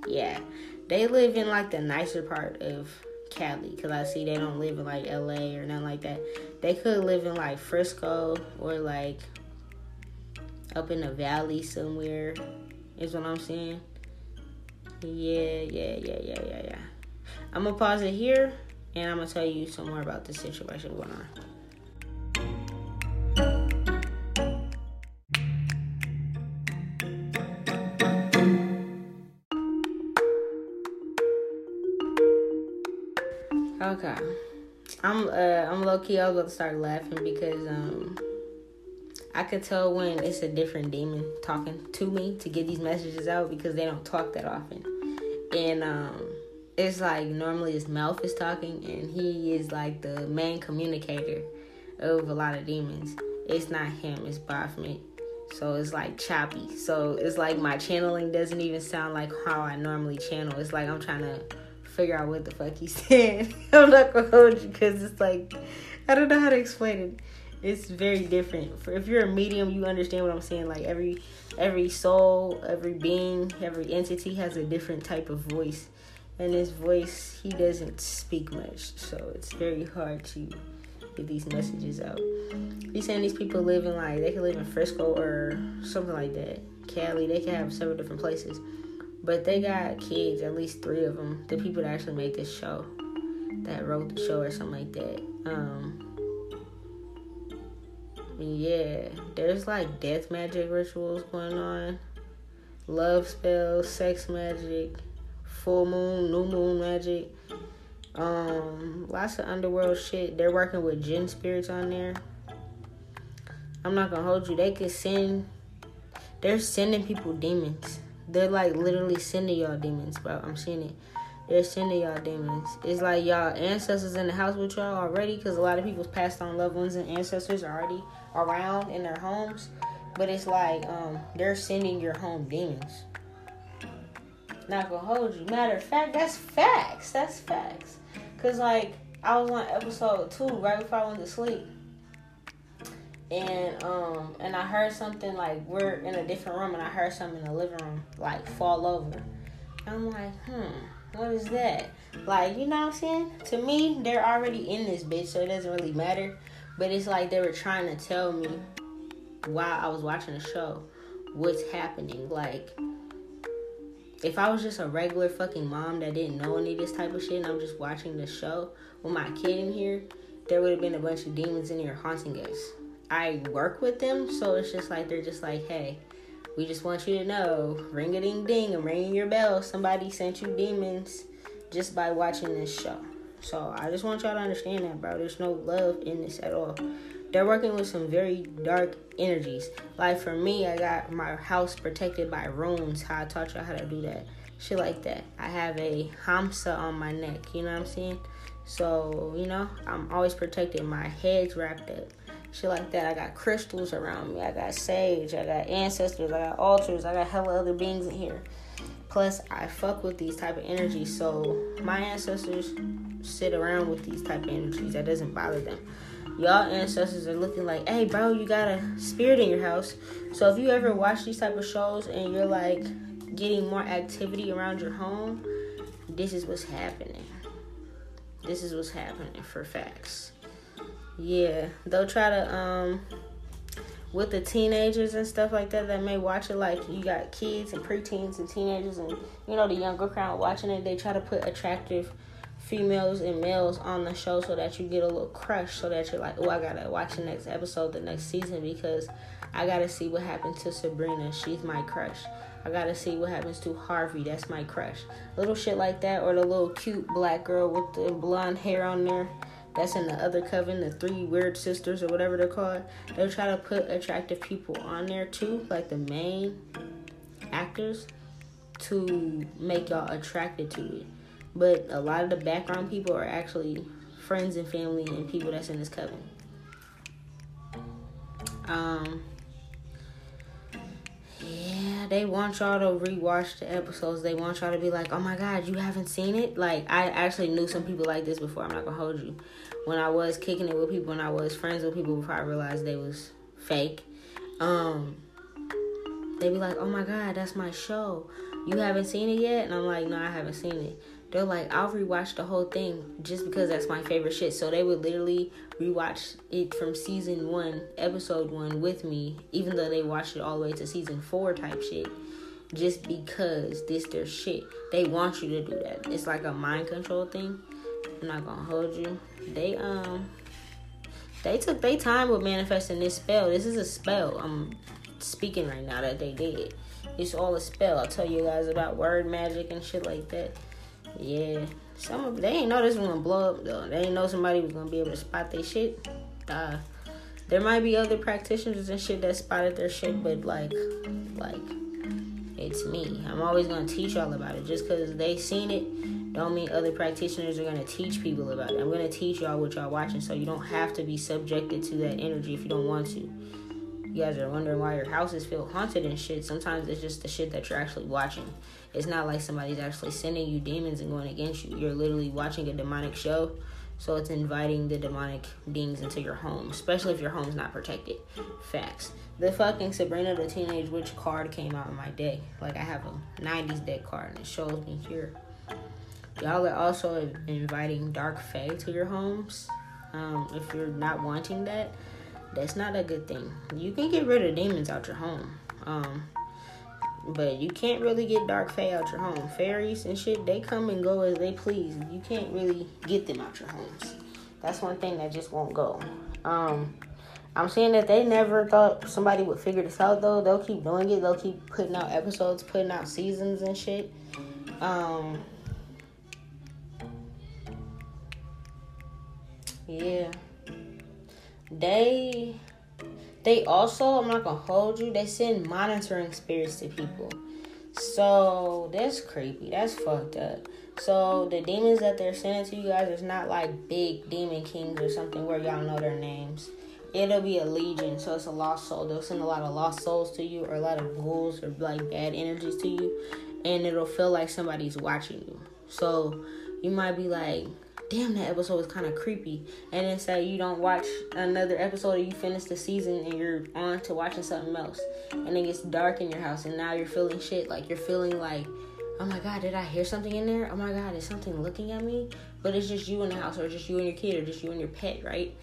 [SPEAKER 1] yeah, they live in like the nicer part of Cali because I see they don't live in like LA or nothing like that. They could live in like Frisco or like up in the valley somewhere, is what I'm saying. Yeah, yeah, yeah, yeah, yeah, yeah. I'm gonna pause it here and I'm gonna tell you some more about the situation going on. Okay. I'm uh I'm low key. I was about to start laughing because um I could tell when it's a different demon talking to me to get these messages out because they don't talk that often, and um it's like normally Malphas is talking and he is like the main communicator of a lot of demons. It's not him. It's Baphomet. So it's like choppy. So it's like my channeling doesn't even sound like how I normally channel. It's like I'm trying to figure out what the fuck he's saying. I'm not gonna hold you because it's like I don't know how to explain it. It's very different. For if you're a medium, you understand what I'm saying. Like every every soul, every being, every entity has a different type of voice, and his voice he doesn't speak much, so it's very hard to get these messages out. He's saying these people live in like they can live in Frisco or something like that, Cali. They can have several different places, but they got kids. At least three of them. The people that actually made this show, that wrote the show or something like that. Um, yeah, there's like death magic rituals going on, love spells, sex magic, full moon, new moon magic um, lots of underworld shit. They're working with jinn spirits on there. I'm not gonna hold you. They could send. They're sending people demons. They're like literally sending y'all demons, bro. I'm seeing it. They're sending y'all demons. It's like y'all ancestors in the house with y'all already, because a lot of people's passed on loved ones and ancestors are already around in their homes. But it's like um, they're sending your home demons. Not gonna hold you. Matter of fact, that's facts. That's facts. Cause like I was on episode two right before I went to sleep, and um and I heard something like we're in a different room, and I heard something in the living room like fall over. I'm like, hmm, what is that? Like, you know what I'm saying? To me, they're already in this bitch, so it doesn't really matter. But it's like they were trying to tell me while I was watching the show what's happening. Like, if I was just a regular fucking mom that didn't know any of this type of shit and I'm just watching the show with my kid in here, there would have been a bunch of demons in here haunting us. I work with them, so it's just like they're just like, hey, we just want you to know, ring a ding ding, I'm ringing your bell. Somebody sent you demons just by watching this show. So I just want y'all to understand that, bro. There's no love in this at all they're working with some very dark energies. Like for me, I got my house protected by runes. How I taught y'all how to do that. Shit like that. I have a hamsa on my neck. You know what I'm saying? So, you know, I'm always protected. My head's wrapped up. Shit like that. I got crystals around me. I got sage. I got ancestors. I got altars. I got hella other beings in here. Plus, I fuck with these type of energies. So, my ancestors sit around with these type of energies. That doesn't bother them y'all ancestors are looking like, hey, bro, you got a spirit in your house. So if you ever watch these type of shows and you're like getting more activity around your home, this is what's happening. This is what's happening for facts. Yeah, they'll try to um with the teenagers and stuff like that that may watch it like you got kids and preteens and teenagers and you know the younger crowd watching it they try to put attractive females and males on the show so that you get a little crush so that you're like, oh, I gotta watch the next episode, the next season because I gotta see what happened to Sabrina. She's my crush. I gotta see what happens to Harvey. That's my crush. Little shit like that, or the little cute black girl with the blonde hair on there. That's in the other coven, the three weird sisters or whatever they're called. They'll try to put attractive people on there too, like the main actors, to make y'all attracted to it but a lot of the background people are actually friends and family and people that's in this coven. Um, yeah, they want y'all to rewatch the episodes. They want y'all to be like, "Oh my god, you haven't seen it?" Like I actually knew some people like this before. I'm not gonna hold you. When I was kicking it with people and I was friends with people before I realized they was fake, um, they be like, "Oh my god, that's my show. You haven't seen it yet?" And I'm like, "No, I haven't seen it." They're like, I'll rewatch the whole thing just because that's my favorite shit. So they would literally rewatch it from season one, episode one with me, even though they watched it all the way to season four type shit. Just because this their shit. They want you to do that. It's like a mind control thing. I'm not gonna hold you. They um they took their time with manifesting this spell. This is a spell. I'm speaking right now that they did. It's all a spell. I'll tell you guys about word magic and shit like that. Yeah, some of they ain't know this was gonna blow up though. They ain't know somebody was gonna be able to spot their shit. Uh, there might be other practitioners and shit that spotted their shit, but like, like, it's me. I'm always gonna teach y'all about it. Just cause they seen it, don't mean other practitioners are gonna teach people about it. I'm gonna teach y'all what y'all watching, so you don't have to be subjected to that energy if you don't want to. You guys are wondering why your houses feel haunted and shit. Sometimes it's just the shit that you're actually watching. It's not like somebody's actually sending you demons and going against you. You're literally watching a demonic show. So it's inviting the demonic beings into your home, especially if your home's not protected. Facts. The fucking Sabrina the Teenage Witch card came out in my deck. Like I have a 90s deck card and it shows me here. Y'all are also inviting dark fae to your homes. Um, if you're not wanting that, that's not a good thing. You can get rid of demons out your home. Um, but you can't really get dark fae out your home. Fairies and shit, they come and go as they please. You can't really get them out your homes. That's one thing that just won't go. Um, I'm saying that they never thought somebody would figure this out though. They'll keep doing it. They'll keep putting out episodes, putting out seasons and shit. Um, yeah. They they also, I'm not gonna hold you, they send monitoring spirits to people. So that's creepy. That's fucked up. So the demons that they're sending to you guys is not like big demon kings or something where y'all know their names. It'll be a legion, so it's a lost soul. They'll send a lot of lost souls to you, or a lot of ghouls, or like bad energies to you, and it'll feel like somebody's watching you. So you might be like, damn, that episode was kind of creepy. And then say you don't watch another episode or you finish the season and you're on to watching something else. And it gets dark in your house and now you're feeling shit. Like you're feeling like, oh my God, did I hear something in there? Oh my God, is something looking at me? But it's just you in the house or just you and your kid or just you and your pet, right?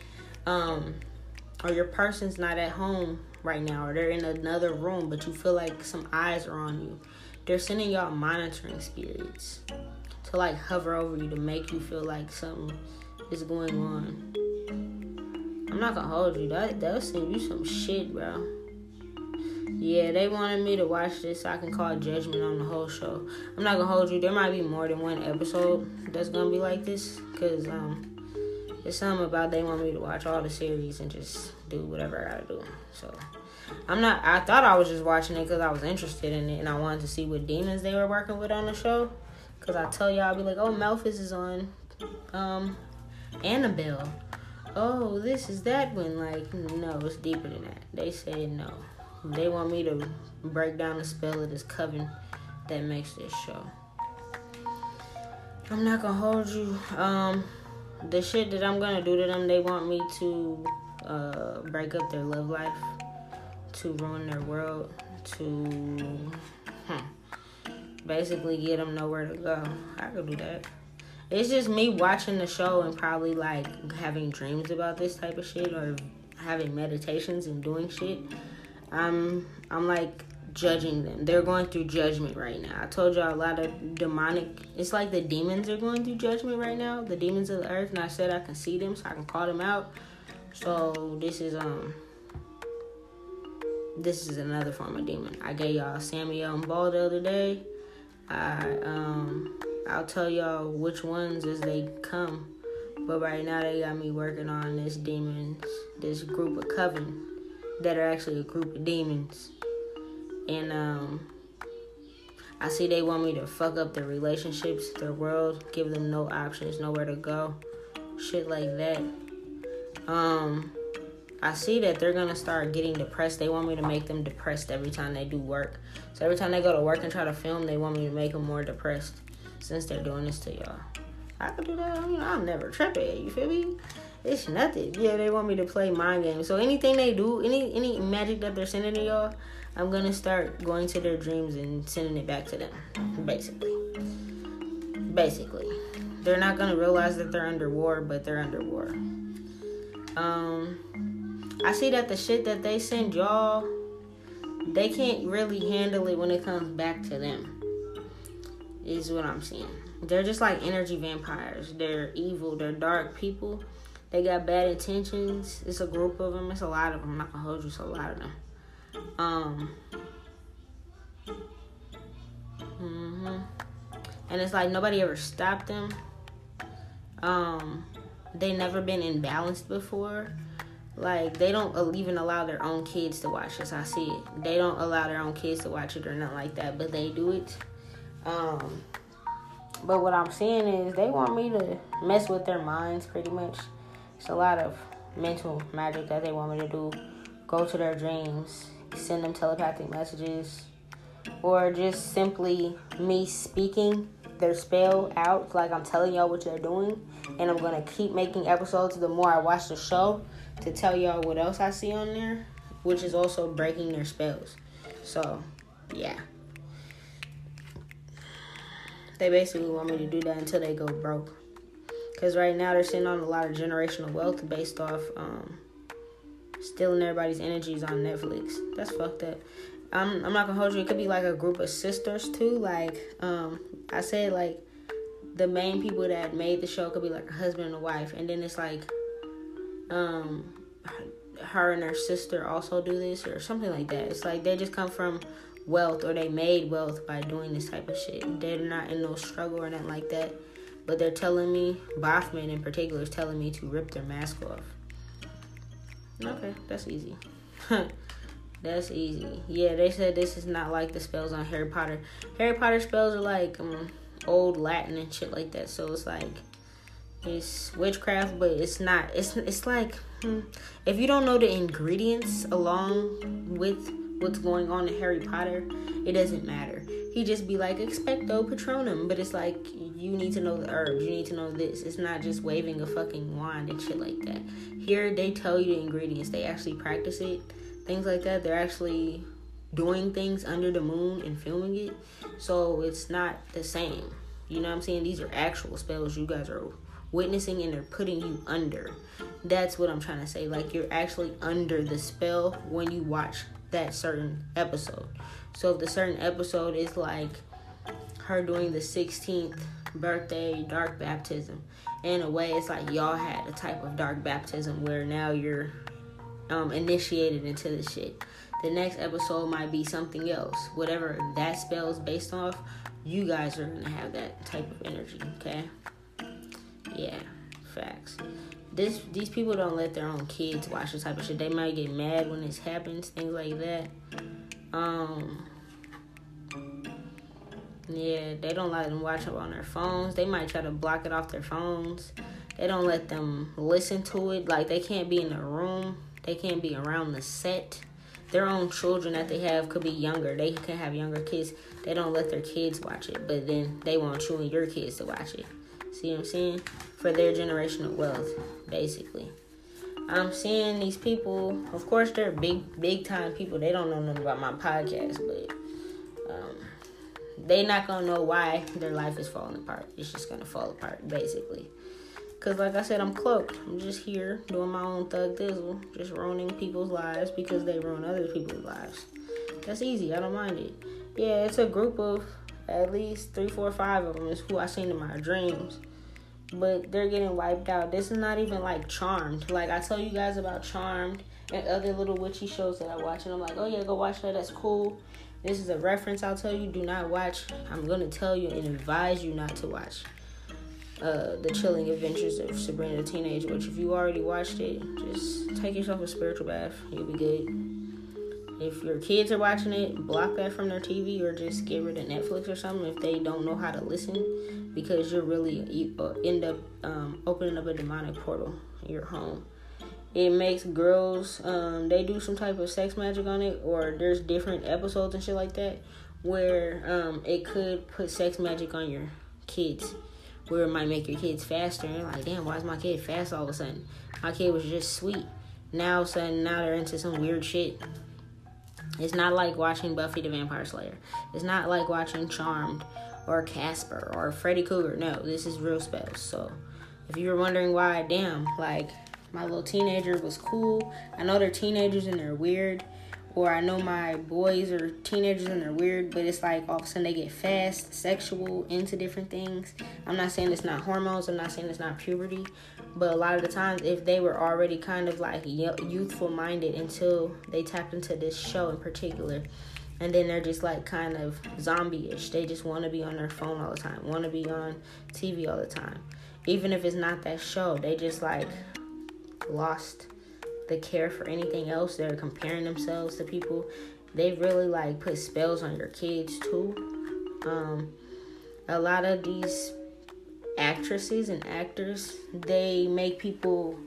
[SPEAKER 1] Um, or your person's not at home right now or they're in another room but you feel like some eyes are on you. They're sending y'all monitoring spirits to like hover over you to make you feel like something is going on. I'm not gonna hold you. That they'll send you some shit, bro. Yeah, they wanted me to watch this so I can call judgment on the whole show. I'm not gonna hold you. There might be more than one episode that's gonna be like this, cause um, it's something about they want me to watch all the series and just do whatever I gotta do. So I'm not. I thought I was just watching it because I was interested in it and I wanted to see what demons they were working with on the show. Cause I tell y'all, I'll be like, oh, Memphis is on, um, Annabelle. Oh, this is that one. Like, no, it's deeper than that. They said no. They want me to break down the spell of this coven that makes this show. I'm not gonna hold you. Um, the shit that I'm gonna do to them, they want me to uh, break up their love life, to ruin their world, to. Huh basically get them nowhere to go. I could do that. It's just me watching the show and probably like having dreams about this type of shit or having meditations and doing shit. I'm I'm like judging them. They're going through judgment right now. I told y'all a lot of demonic. It's like the demons are going through judgment right now. The demons of the earth, and I said I can see them, so I can call them out. So this is um. This is another form of demon. I gave y'all Samael and Baal the other day. I um I'll tell y'all which ones as they come. But right now they got me working on this demons, this group of coven that are actually a group of demons. And um I see they want me to fuck up their relationships, their world, give them no options, nowhere to go. Shit like that. Um I see that they're gonna start getting depressed. They want me to make them depressed every time they do work. So every time they go to work and try to film, they want me to make them more depressed. Since they're doing this to y'all, I could do that. I mean, I'm never tripping. You feel me? It's nothing. Yeah, they want me to play mind games. So anything they do, any any magic that they're sending to y'all, I'm gonna start going to their dreams and sending it back to them. Basically, basically, they're not gonna realize that they're under war, but they're under war. Um I see that the shit that they send y'all, they can't really handle it when it comes back to them. Is what I'm seeing. They're just like energy vampires. They're evil. They're dark people. They got bad intentions. It's a group of them. It's a lot of them. I'm not gonna hold you. It's a lot of them. Um. Mhm. And it's like nobody ever stopped them. Um, they never been imbalanced before. Like they don't even allow their own kids to watch this. I see it. They don't allow their own kids to watch it or nothing like that, but they do it. Um, but what I'm seeing is they want me to mess with their minds pretty much. It's a lot of mental magic that they want me to do. Go to their dreams, send them telepathic messages, or just simply me speaking their spell out like I'm telling y'all what they're doing. And I'm gonna keep making episodes the more I watch the show to tell y'all what else I see on there, which is also breaking their spells. So, yeah. They basically want me to do that until they go broke. Because right now they're sitting on a lot of generational wealth based off um, stealing everybody's energies on Netflix. That's fucked up. I'm, I'm not gonna hold you. It could be like a group of sisters too. Like um, I said, like the main people that made the show could be like a husband and a wife, and then it's like um, her and her sister also do this or something like that. It's like they just come from wealth or they made wealth by doing this type of shit. They're not in no struggle or nothing like that. But they're telling me, Baphomet in particular is telling me to rip their mask off. Okay, that's easy. that's easy. Yeah, they said this is not like the spells on Harry Potter. Harry Potter spells are like um, old Latin and shit like that. So it's like it's witchcraft, but it's not. It's it's like hmm, if you don't know the ingredients along with what's going on in Harry Potter, it doesn't matter. He just be like expecto patronum, but it's like you need to know the herbs, you need to know this. It's not just waving a fucking wand and shit like that. Here they tell you the ingredients. They actually practice it, things like that. They're actually doing things under the moon and filming it, so it's not the same. You know what I'm saying? These are actual spells you guys are witnessing and they're putting you under. That's what I'm trying to say. Like you're actually under the spell when you watch that certain episode. So if the certain episode is like her doing the 16th birthday dark baptism, in a way it's like y'all had a type of dark baptism where now you're um, initiated into the shit. The next episode might be something else. Whatever that spell is based off, you guys are gonna have that type of energy, okay? Yeah, facts. This these people don't let their own kids watch this type of shit. They might get mad when this happens, things like that. Um yeah, they don't let them watch it on their phones. They might try to block it off their phones. They don't let them listen to it. Like they can't be in the room. They can't be around the set. Their own children that they have could be younger. They can have younger kids. They don't let their kids watch it, but then they want you and your kids to watch it. See what I'm saying? For their generational wealth, basically. I'm seeing these people. Of course, they're big, big time people. They don't know nothing about my podcast, but um, they not gonna know why their life is falling apart. It's just gonna fall apart, basically. Cause like I said, I'm cloaked. I'm just here doing my own thug thizzle, just ruining people's lives because they ruin other people's lives. That's easy. I don't mind it. Yeah, it's a group of at least three, four, five of them is who I seen in my dreams. But they're getting wiped out. This is not even like Charmed. Like I tell you guys about Charmed and other little witchy shows that I watch, and I'm like, oh yeah, go watch that. That's cool. This is a reference I'll tell you. Do not watch. I'm gonna tell you and advise you not to watch. Uh, the Chilling Adventures of Sabrina the Teenage Witch. If you already watched it, just take yourself a spiritual bath. You'll be good. If your kids are watching it, block that from their TV or just get rid of Netflix or something if they don't know how to listen because you're really you uh, end up um, opening up a demonic portal in your home. It makes girls um, they do some type of sex magic on it or there's different episodes and shit like that where um, it could put sex magic on your kids where it might make your kids faster and like damn why is my kid fast all of a sudden? My kid was just sweet. Now sudden now they're into some weird shit it's not like watching Buffy the Vampire Slayer. It's not like watching Charmed or Casper or Freddy Krueger. No, this is real spells. So if you were wondering why, damn, like my little teenager was cool. I know they're teenagers and they're weird. Or I know my boys are teenagers and they're weird, but it's like all of a sudden they get fast, sexual, into different things. I'm not saying it's not hormones, I'm not saying it's not puberty, but a lot of the times, if they were already kind of like youthful minded until they tapped into this show in particular, and then they're just like kind of zombie ish, they just want to be on their phone all the time, want to be on TV all the time. even if it's not that show, they just like lost the care for anything else. They're comparing themselves to people. They really like put spells on your kids too. Um, a lot of these actresses and actors, they make people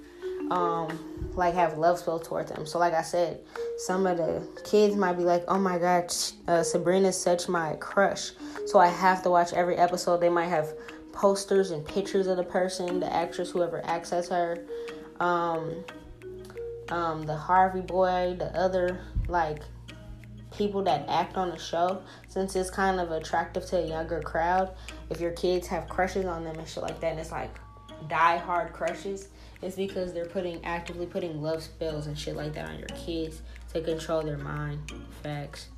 [SPEAKER 1] um like have love spells towards them. So like I said, some of the kids might be like, "Oh my god, uh, Sabrina's such my crush." So I have to watch every episode. They might have posters and pictures of the person, the actress, whoever acts as her. Um, um, the Harvey boy, the other like people that act on the show, since it's kind of attractive to a younger crowd. If your kids have crushes on them and shit like that, and it's like die hard crushes, it's because they're putting actively putting love spells and shit like that on your kids to control their mind. Facts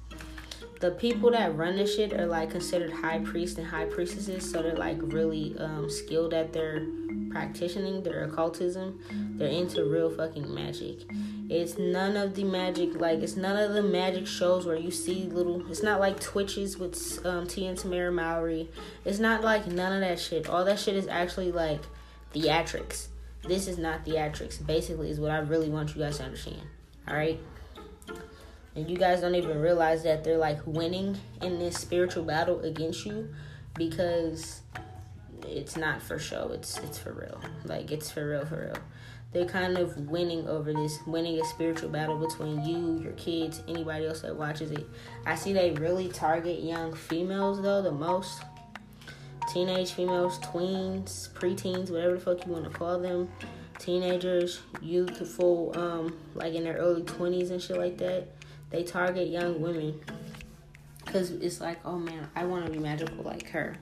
[SPEAKER 1] the people that run this shit are like considered high priests and high priestesses, so they're like really um, skilled at their practicing, their occultism. They're into real fucking magic. It's none of the magic, like it's none of the magic shows where you see little. It's not like Twitches with um, T and Tamera Mowry. It's not like none of that shit. All that shit is actually like theatrics. This is not theatrics. Basically, is what I really want you guys to understand. All right and you guys don't even realize that they're like winning in this spiritual battle against you because it's not for show. It's it's for real. Like it's for real for real. They're kind of winning over this winning a spiritual battle between you your kids anybody else that watches it. I see they really target young females though the most. Teenage females tweens preteens whatever the fuck you want to call them. Teenagers youthful um like in their early 20s and shit like that they target young women because it's like, oh man, I want to be magical like her.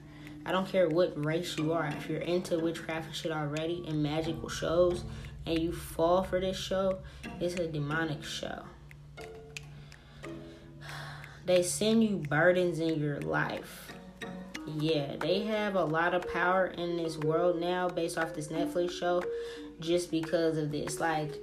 [SPEAKER 1] I don't care what race you are. If you're into witchcraft and shit already and magical shows and you fall for this show, it's a demonic show. They send you burdens in your life. Yeah, they have a lot of power in this world now based off this Netflix show just because of this. Like,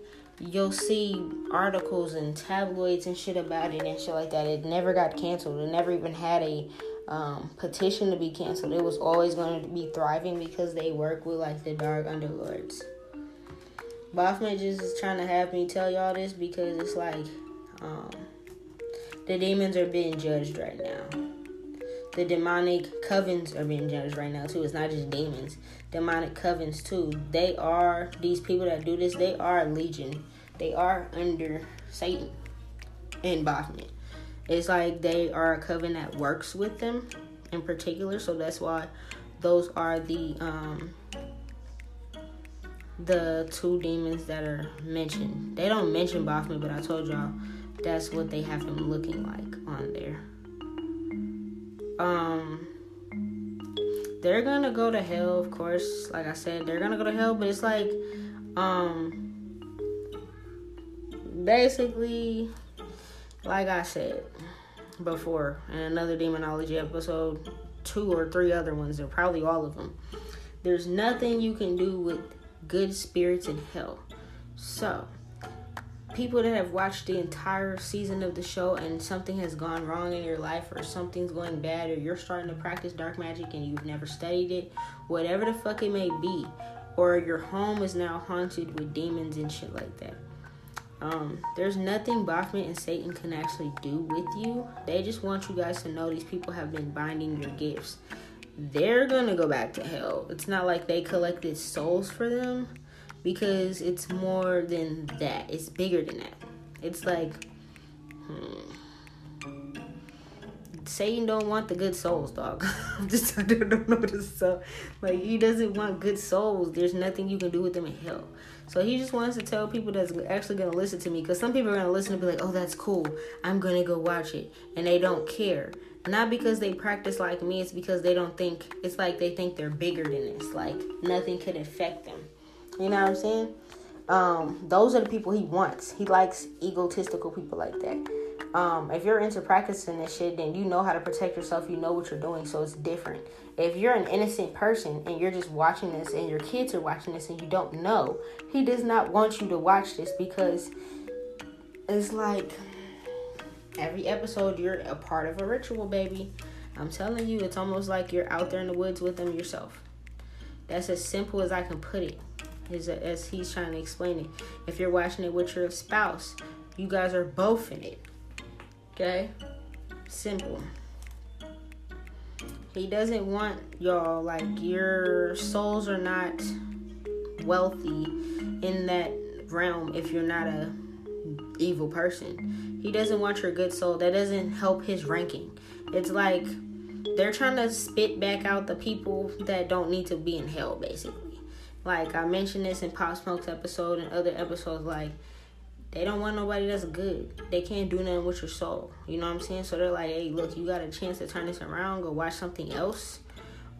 [SPEAKER 1] you'll see articles and tabloids and shit about it and shit like that. It never got canceled. It never even had a um, petition to be canceled. It was always going to be thriving because they work with like the dark underlords. Baphomet just is trying to have me tell y'all this because it's like um, the demons are being judged right now. The demonic covens are being judged right now too. It's not just demons demonic covens too. They are these people that do this. They are legion. They are under Satan and Baphomet. It's like they are a coven that works with them in particular. So that's why those are the um the two demons that are mentioned. They don't mention Baphomet, but I told y'all that's what they have him looking like on there. Um they're gonna go to hell, of course. Like I said, they're gonna go to hell, but it's like, um, basically, like I said before in another demonology episode, two or three other ones, or probably all of them. There's nothing you can do with good spirits in hell. So, people that have watched the entire season of the show and something has gone wrong in your life or something's going bad or you're starting to practice dark magic and you've never studied it, whatever the fuck it may be, or your home is now haunted with demons and shit like that. Um, there's nothing Baphomet and Satan can actually do with you. They just want you guys to know these people have been binding your gifts. They're gonna go back to hell. It's not like they collected souls for them because it's more than that. It's bigger than that. It's like hmm. Satan don't want the good souls, dog. I'm just I don't know this stuff. like he doesn't want good souls. There's nothing you can do with them in hell. So he just wants to tell people that's actually gonna listen to me because some people are gonna listen and be like, oh that's cool. I'm gonna go watch it, and they don't care. Not because they practice like me. It's because they don't think. It's like they think they're bigger than this. Like nothing could affect them. You know what I'm saying? Um, those are the people he wants. He likes egotistical people like that. Um, if you're into practicing this shit, then you know how to protect yourself. You know what you're doing, so it's different. If you're an innocent person and you're just watching this, and your kids are watching this, and you don't know, he does not want you to watch this because it's like every episode you're a part of a ritual, baby. I'm telling you, it's almost like you're out there in the woods with them yourself. That's as simple as I can put it. As, as he's trying to explain it. If you're watching it with your spouse, you guys are both in it. Okay? Simple. He doesn't want y'all like your souls are not wealthy in that realm if you're not a evil person. He doesn't want your good soul. That doesn't help his ranking. It's like they're trying to spit back out the people that don't need to be in hell basically. Like I mentioned this in Pop Smoke's episode and other episodes like they don't want nobody that's good. They can't do nothing with your soul. You know what I'm saying? So they're like, hey, look, you got a chance to turn this around, go watch something else.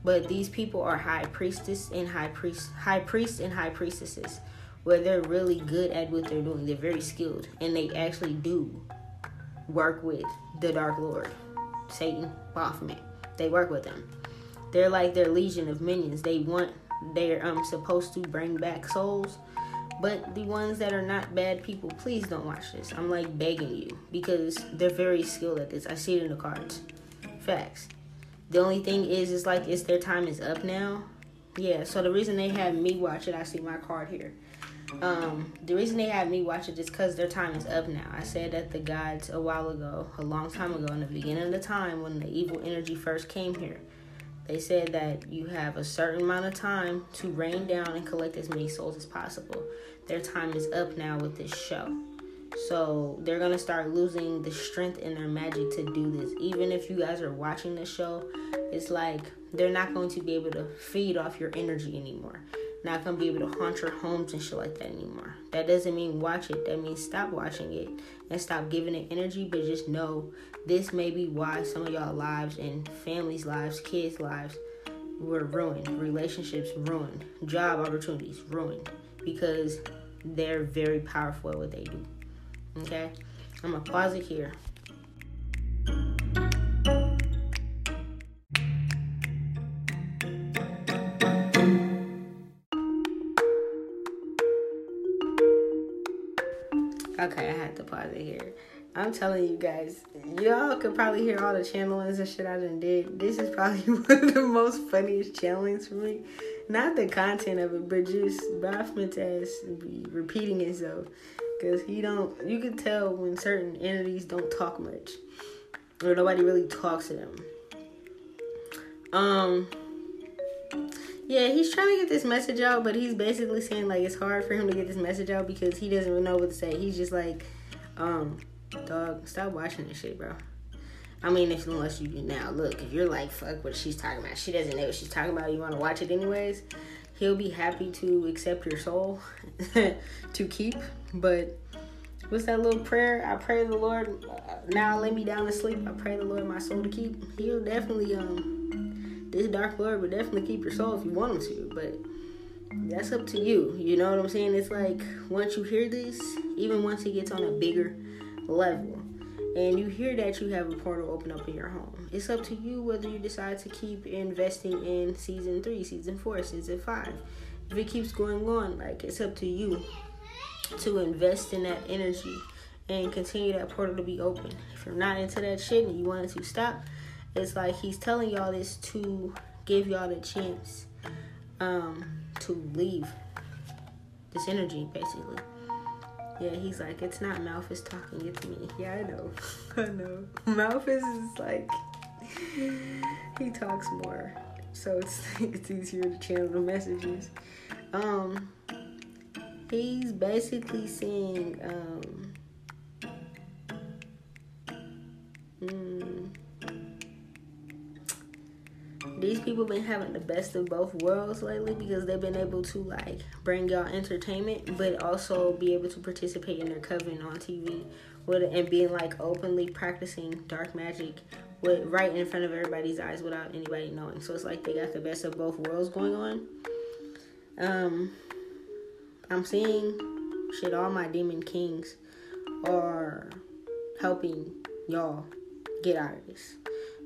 [SPEAKER 1] But these people are high priestess and high priest, high priest and high priestesses, where they're really good at what they're doing. They're very skilled, and they actually do work with the Dark Lord, Satan, Baphomet. They work with them. They're like their legion of minions. They want, they're um supposed to bring back souls but the ones that are not bad people, please don't watch this. I'm like begging you because they're very skilled at this. I see it in the cards. Facts. The only thing is, it's like, it's their time is up now. Yeah. So the reason they have me watch it, I see my card here. Um, the reason they have me watch it is because their time is up now. I said that the gods a while ago, a long time ago, in the beginning of the time when the evil energy first came here they said that you have a certain amount of time to rain down and collect as many souls as possible. Their time is up now with this show. So they're gonna start losing the strength in their magic to do this. Even if you guys are watching the show, it's like they're not going to be able to feed off your energy anymore. Not gonna be able to haunt your homes and shit like that anymore. That doesn't mean watch it. That means stop watching it and stop giving it energy. But just know this may be why some of y'all lives and families' lives, kids' lives were ruined, relationships ruined, job opportunities ruined because they're very powerful at what they do. Okay? I'm gonna pause it here. Okay, I had to pause it here. I'm telling you guys, y'all could probably hear all the channelings and shit I done did. This is probably one of the most funniest channelings for me. Not the content of it, but just be repeating itself. Cause he don't you can tell when certain entities don't talk much. Or nobody really talks to them. Um yeah, he's trying to get this message out, but he's basically saying like it's hard for him to get this message out because he doesn't know what to say. He's just like, um, Dog, stop watching this shit, bro. I mean, if unless you now look, if you're like, fuck what she's talking about, she doesn't know what she's talking about. You want to watch it anyways. He'll be happy to accept your soul to keep. But what's that little prayer? I pray the Lord uh, now lay me down to sleep. I pray the Lord my soul to keep. He'll definitely um this dark Lord will definitely keep your soul if you want him to. But that's up to you. You know what I'm saying? It's like once you hear this, even once he gets on a bigger level and you hear that you have a portal open up in your home. It's up to you whether you decide to keep investing in season three, season four, season five. If it keeps going on, like it's up to you to invest in that energy and continue that portal to be open. If you're not into that shit and you want it to stop, it's like he's telling y'all this to give y'all the chance um, to leave this energy, basically. Yeah, he's like, it's not Malphas talking, it's me. Yeah, I know. I know. Malphas is like, he talks more. So it's it's easier to channel the messages. Um, he's basically saying, um, mm, these people been having the best of both worlds lately because they've been able to like bring y'all entertainment but also be able to participate in their coven on TV with and being like openly practicing dark magic with right in front of everybody's eyes without anybody knowing. So it's like they got the best of both worlds going on. Um I'm seeing shit all my demon kings are helping y'all get out of this.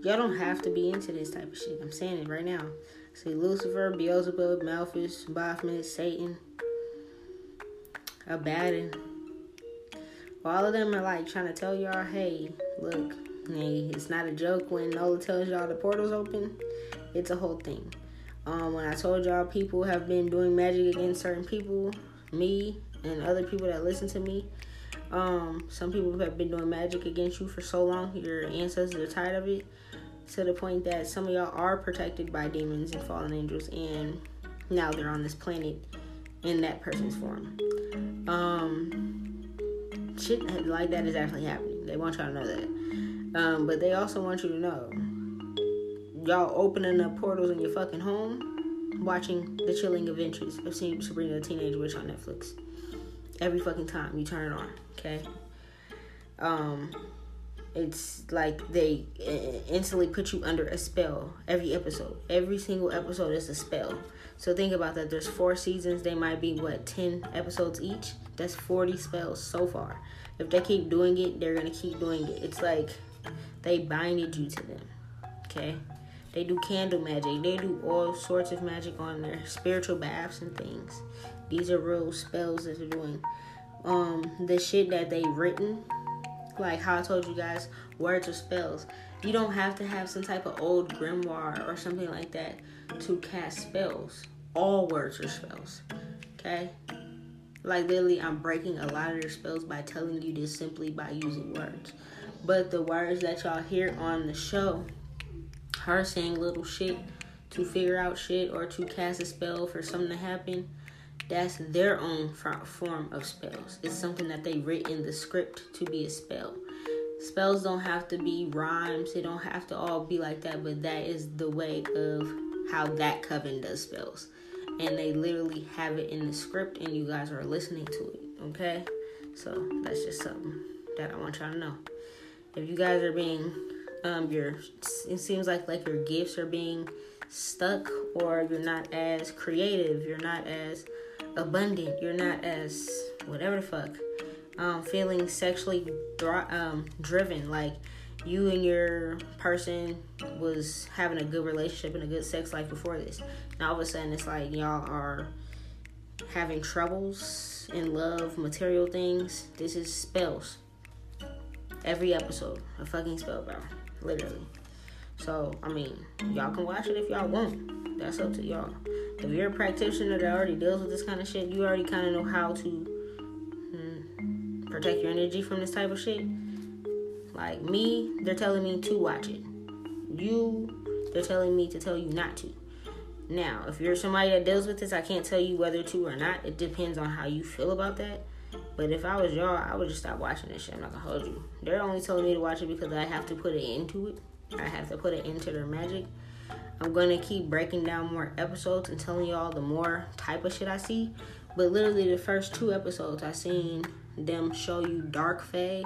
[SPEAKER 1] Y'all don't have to be into this type of shit. I'm saying it right now. See Lucifer, Beelzebub, Malphas, Baphomet, Satan, Abaddon. All of them are like trying to tell y'all, hey, look, hey, it's not a joke when Nola tells y'all the portal's open. It's a whole thing. Um, when I told y'all people have been doing magic against certain people, me and other people that listen to me, um, some people have been doing magic against you for so long, your ancestors are tired of it, to the point that some of y'all are protected by demons and fallen angels, and now they're on this planet in that person's form. Um, shit like that is actually happening. They want y'all to know that. Um, but they also want you to know y'all opening up portals in your fucking home, watching the chilling adventures of Sabrina the Teenage Witch on Netflix. Every fucking time you turn it on, okay? Um, it's like they instantly put you under a spell every episode. Every single episode is a spell. So think about that. There's four seasons. They might be what ten episodes each. That's forty spells so far. If they keep doing it, they're gonna keep doing it. It's like they binded you to them. Okay. They do candle magic. They do all sorts of magic on their spiritual baths and things. These are real spells that they're doing. Um, the shit that they written, like how I told you guys, words are spells. You don't have to have some type of old grimoire or something like that to cast spells. All words are spells. Okay? Like literally, I'm breaking a lot of their spells by telling you this simply by using words. But the words that y'all hear on the show her saying little shit to figure out shit or to cast a spell for something to happen, that's their own form of spells. It's something that they writ in the script to be a spell. Spells don't have to be rhymes, they don't have to all be like that, but that is the way of how that coven does spells. And they literally have it in the script, and you guys are listening to it, okay? So that's just something that I want y'all to know. If you guys are being um, your it seems like like your gifts are being stuck or you're not as creative you're not as abundant. You're not as whatever the fuck um, feeling sexually um, driven. Like you and your person was having a good relationship and a good sex life before this. Now all of a sudden it's like y'all are having troubles in love material things. This is spells. Every episode. A fucking spell bro. Literally. So, I mean, y'all can watch it if y'all want. That's up to y'all. If you're a practitioner that already deals with this kind of shit, you already kind of know how to hmm, protect your energy from this type of shit. Like me, they're telling me to watch it. You, they're telling me to tell you not to. Now, if you're somebody that deals with this, I can't tell you whether to or not. It depends on how you feel about that. But if I was y'all, I would just stop watching this shit. I'm not gonna hold you. They're only telling me to watch it because I have to put it into it. I have to put it into their magic. I'm gonna keep breaking down more episodes and telling y'all the more type of shit I see. But literally, the first two episodes, I seen them show you dark fae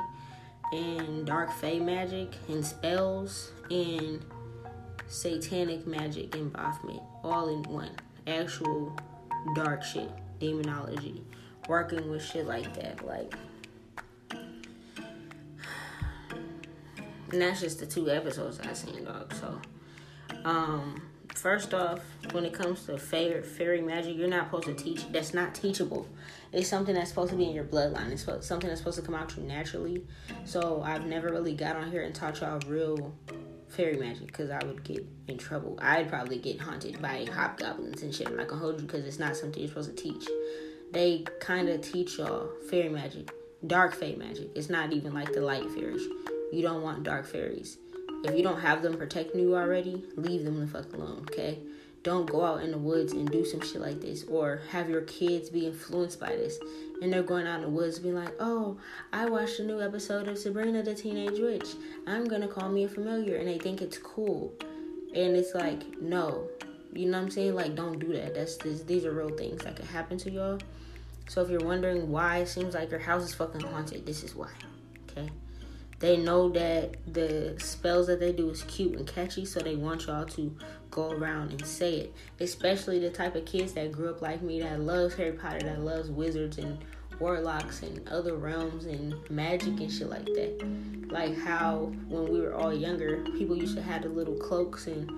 [SPEAKER 1] and dark fae magic and spells and satanic magic involvement all in one. Actual dark shit, demonology working with shit like that. Like, and that's just the two episodes I seen, dog. So, um, first off, when it comes to fairy, fairy magic, you're not supposed to teach. That's not teachable. It's something that's supposed to be in your bloodline. It's something that's supposed to come out to you naturally. So I've never really got on here and taught y'all real fairy magic because I would get in trouble. I'd probably get haunted by hobgoblins and shit. I'm not gonna hold you because it's not something you're supposed to teach they kind of teach y'all fairy magic, dark fairy magic. It's not even like the light fairies. You don't want dark fairies. If you don't have them protecting you already, leave them the fuck alone, okay? Don't go out in the woods and do some shit like this or have your kids be influenced by this. And they're going out in the woods being like, oh, I watched a new episode of Sabrina the Teenage Witch. I'm gonna call me a familiar. And they think it's cool. And it's like, no. You know what I'm saying? Like, don't do that. That's this, these are real things that could happen to y'all. So if you're wondering why it seems like your house is fucking haunted, this is why. They know that the spells that they do is cute and catchy, so they want y'all to go around and say it. Especially the type of kids that grew up like me that loves Harry Potter, that loves wizards and warlocks and other realms and magic and shit like that. Like how when we were all younger, people used to have the little cloaks and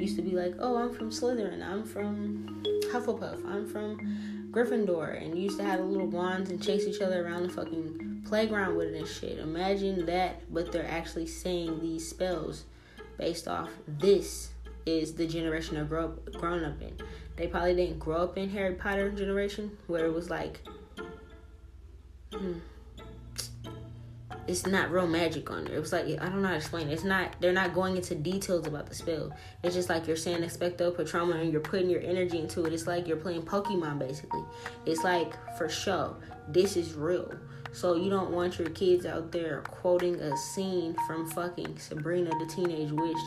[SPEAKER 1] used to be like, "Oh, I'm from Slytherin. I'm from Hufflepuff. I'm from Gryffindor and used to have the little wands and chase each other around the fucking playground with it and shit. Imagine that, but they're actually saying these spells based off this is the generation they're grow up, grown up in. They probably didn't grow up in Harry Potter generation where it was like, hmm, it's not real magic on there. It was like I don't know how to explain it. It's not they're not going into details about the spell. It's just like you're saying expecto patronum and you're putting your energy into it. It's like you're playing Pokemon basically. It's like for show. This is real. So you don't want your kids out there quoting a scene from fucking Sabrina the Teenage Witch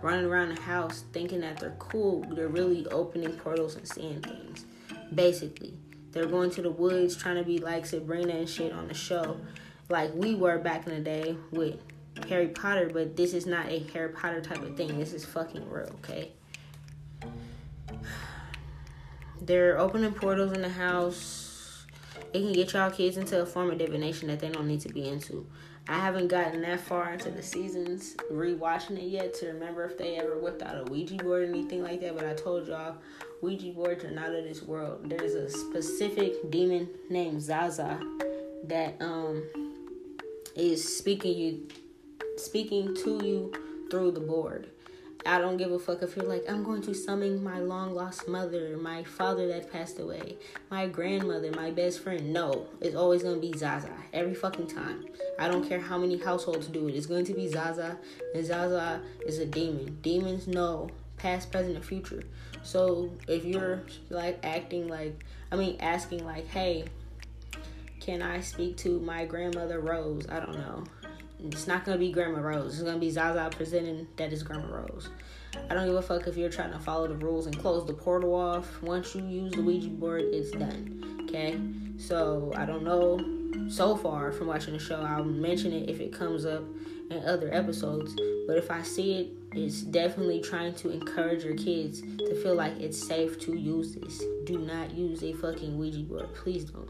[SPEAKER 1] running around the house thinking that they're cool. They're really opening portals and seeing things. Basically. They're going to the woods trying to be like Sabrina and shit on the show. Like we were back in the day with Harry Potter, but this is not a Harry Potter type of thing. This is fucking real, okay? They're opening portals in the house. It can get y'all kids into a form of divination that they don't need to be into. I haven't gotten that far into the seasons rewatching it yet to remember if they ever whipped out a Ouija board or anything like that. But I told y'all, Ouija boards are not of this world. There's a specific demon named Zaza that um is speaking you speaking to you through the board. I don't give a fuck if you're like, I'm going to summon my long lost mother, my father that passed away, my grandmother, my best friend. No, it's always gonna be Zaza every fucking time. I don't care how many households do it. It's going to be Zaza, and Zaza is a demon. Demons know past, present, and future. So if you're like acting like, I mean, asking like, hey, can I speak to my grandmother Rose? I don't know it's not gonna be Grandma Rose. It's gonna be Zaza presenting that is Grandma Rose. I don't give a fuck if you're trying to follow the rules and close the portal off. Once you use the Ouija board, it's done. Okay? So I don't know so far from watching the show. I'll mention it if it comes up in other episodes. But if I see it, it's definitely trying to encourage your kids to feel like it's safe to use this. Do not use a fucking Ouija board. Please don't.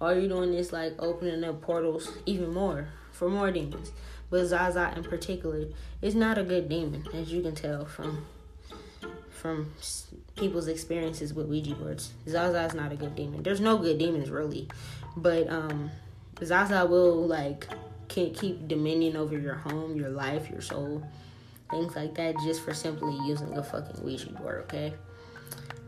[SPEAKER 1] All you're doing is like opening up portals even more for more demons. But Zaza in particular is not a good demon, as you can tell from from people's experiences with Ouija boards. Zaza is not a good demon. There's no good demons really, but um, Zaza will like can keep dominion over your home, your life, your soul, things like that, just for simply using a fucking Ouija board. Okay.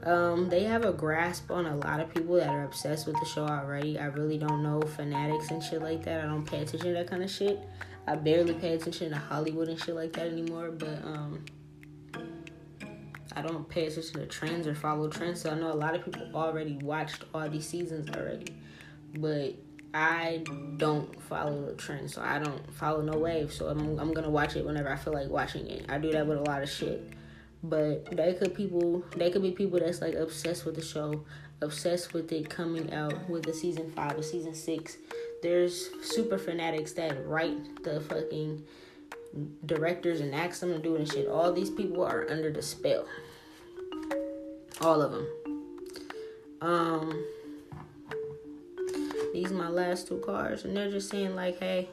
[SPEAKER 1] Um, they have a grasp on a lot of people that are obsessed with the show already. I really don't know fanatics and shit like that. I don't pay attention to that kind of shit. I barely pay attention to Hollywood and shit like that anymore. But um, I don't pay attention to trends or follow trends. So I know a lot of people already watched all these seasons already, but I don't follow the trends. So I don't follow no wave. So I'm I'm gonna watch it whenever I feel like watching it. I do that with a lot of shit. But they could people they could be people that's like obsessed with the show, obsessed with it coming out with the season five or season six. There's super fanatics that write the fucking directors and ask them to do it and shit. All these people are under the spell. All of them. Um these my last two cards and they're just saying like hey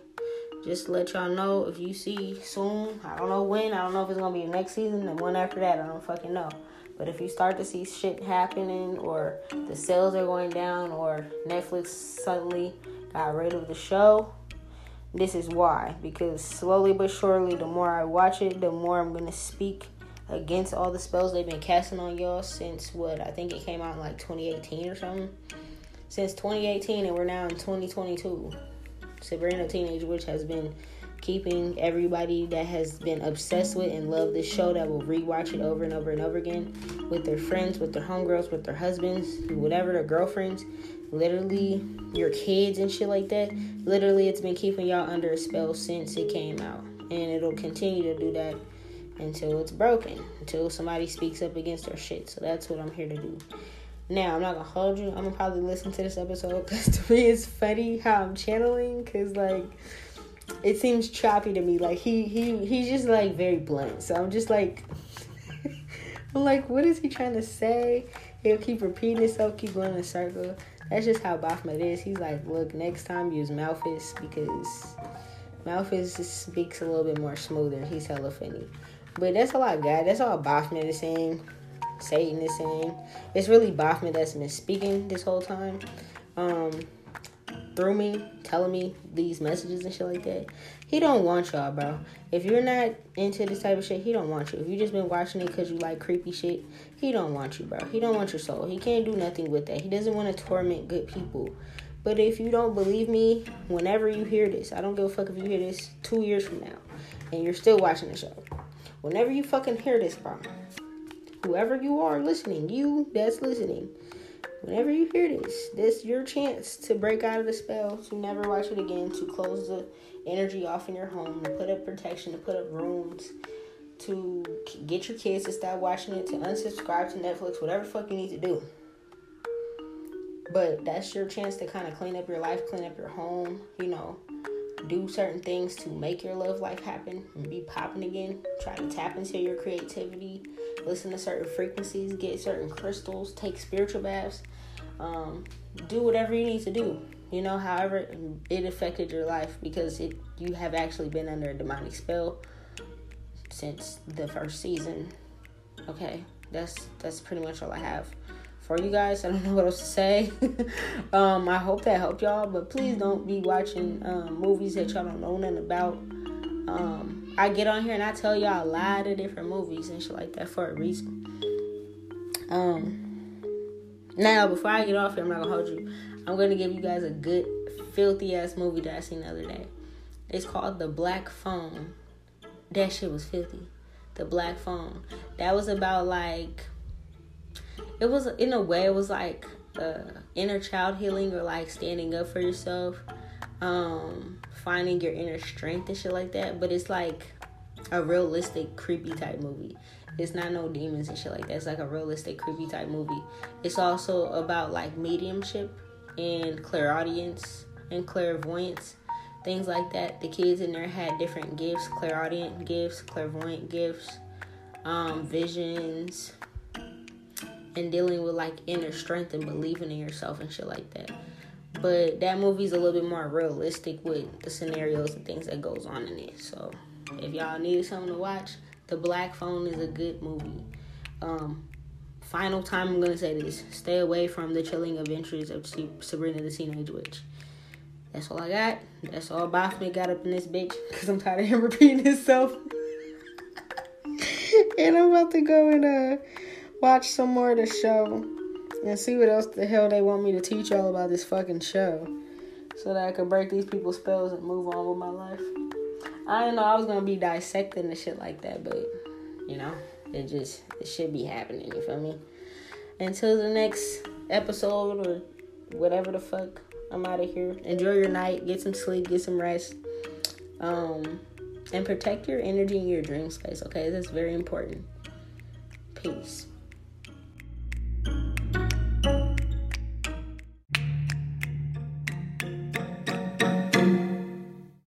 [SPEAKER 1] just let y'all know if you see soon. I don't know when. I don't know if it's gonna be next season. The one after that, I don't fucking know. But if you start to see shit happening, or the sales are going down, or Netflix suddenly got rid of the show, this is why. Because slowly but surely, the more I watch it, the more I'm gonna speak against all the spells they've been casting on y'all since what I think it came out in like 2018 or something. Since 2018, and we're now in 2022. Sabrina Teenage Witch has been keeping everybody that has been obsessed with and love this show that will rewatch it over and over and over again with their friends, with their homegirls, with their husbands, whatever, their girlfriends, literally your kids and shit like that. Literally, it's been keeping y'all under a spell since it came out, and it'll continue to do that until it's broken, until somebody speaks up against our shit. So that's what I'm here to do. Now, I'm not gonna hold you. I'm gonna probably listen to this episode because to me it's funny how I'm channeling because like it seems choppy to me. Like he he he's just like very blunt. So I'm just like I'm like, what is he trying to say? He'll keep repeating himself, keep going in a circle. That's just how Baphomet is. He's like, look, next time use Malphas because Malphas speaks a little bit more smoother. He's hella funny. But that's all I got. That's all Baphomet is saying. Satan is saying. It's really Baphomet that's been speaking this whole time. Um, through me, telling me these messages and shit like that. He don't want y'all, bro. If you're not into this type of shit, he don't want you. If you just been watching it because you like creepy shit, he don't want you, bro. He don't want your soul. He can't do nothing with that. He doesn't want to torment good people. But if you don't believe me, whenever you hear this, I don't give a fuck if you hear this two years from now and you're still watching the show. Whenever you fucking hear this, bro, whoever you are listening, you that's listening, whenever you hear this, this your chance to break out of the spell, to never watch it again, to close the energy off in your home, to put up protection, to put up rooms, to get your kids to stop watching it, to unsubscribe to Netflix, whatever fuck you need to do. But that's your chance to kind of clean up your life, clean up your home, you know, do certain things to make your love life happen and be popping again. Try to tap into your creativity, listen to certain frequencies, get certain crystals, take spiritual baths, um, do whatever you need to do. You know, however it affected your life because it you have actually been under a demonic spell since the first season. Okay, that's that's pretty much all I have for you guys. I don't know what else to say. um, I hope that helped y'all, but please don't be watching um, movies that y'all don't know nothing about. Um, I get on here and I tell y'all a lot of different movies and shit like that for a reason. Um, now before I get off here, I'm not gonna hold you. I'm gonna give you guys a good filthy ass movie that I seen the other day. It's called The Black Phone. That shit was filthy. The Black Phone. That was about like it was in a way it was like uh, inner child healing or like standing up for yourself um finding your inner strength and shit like that but it's like a realistic creepy type movie. It's not no demons and shit like that. It's like a realistic creepy type movie. It's also about like mediumship and clairaudience and clairvoyance things like that. The kids in there had different gifts clairaudient gifts clairvoyant gifts um visions and dealing with like inner strength and believing in yourself and shit like that. But that movie's a little bit more realistic with the scenarios and things that goes on in it. So if y'all need something to watch, The Black Phone is a good movie. Um, final time I'm gonna say this: stay away from the chilling adventures of Sabrina the Teenage Witch. That's all I got. That's all Baphomet got up in this bitch because I'm tired of him repeating himself. and I'm about to go and uh watch some more of the show and see what else the hell they want me to teach y'all about this fucking show so that I can break these people's spells and move on with my life. I didn't know I was gonna be dissecting the shit like that, but you know, it just it should be happening, you feel me? Until the next episode or whatever the fuck, I'm out of here. Enjoy your night, get some sleep, get some rest. Um and protect your energy in your dream space, okay? That's very important. Peace.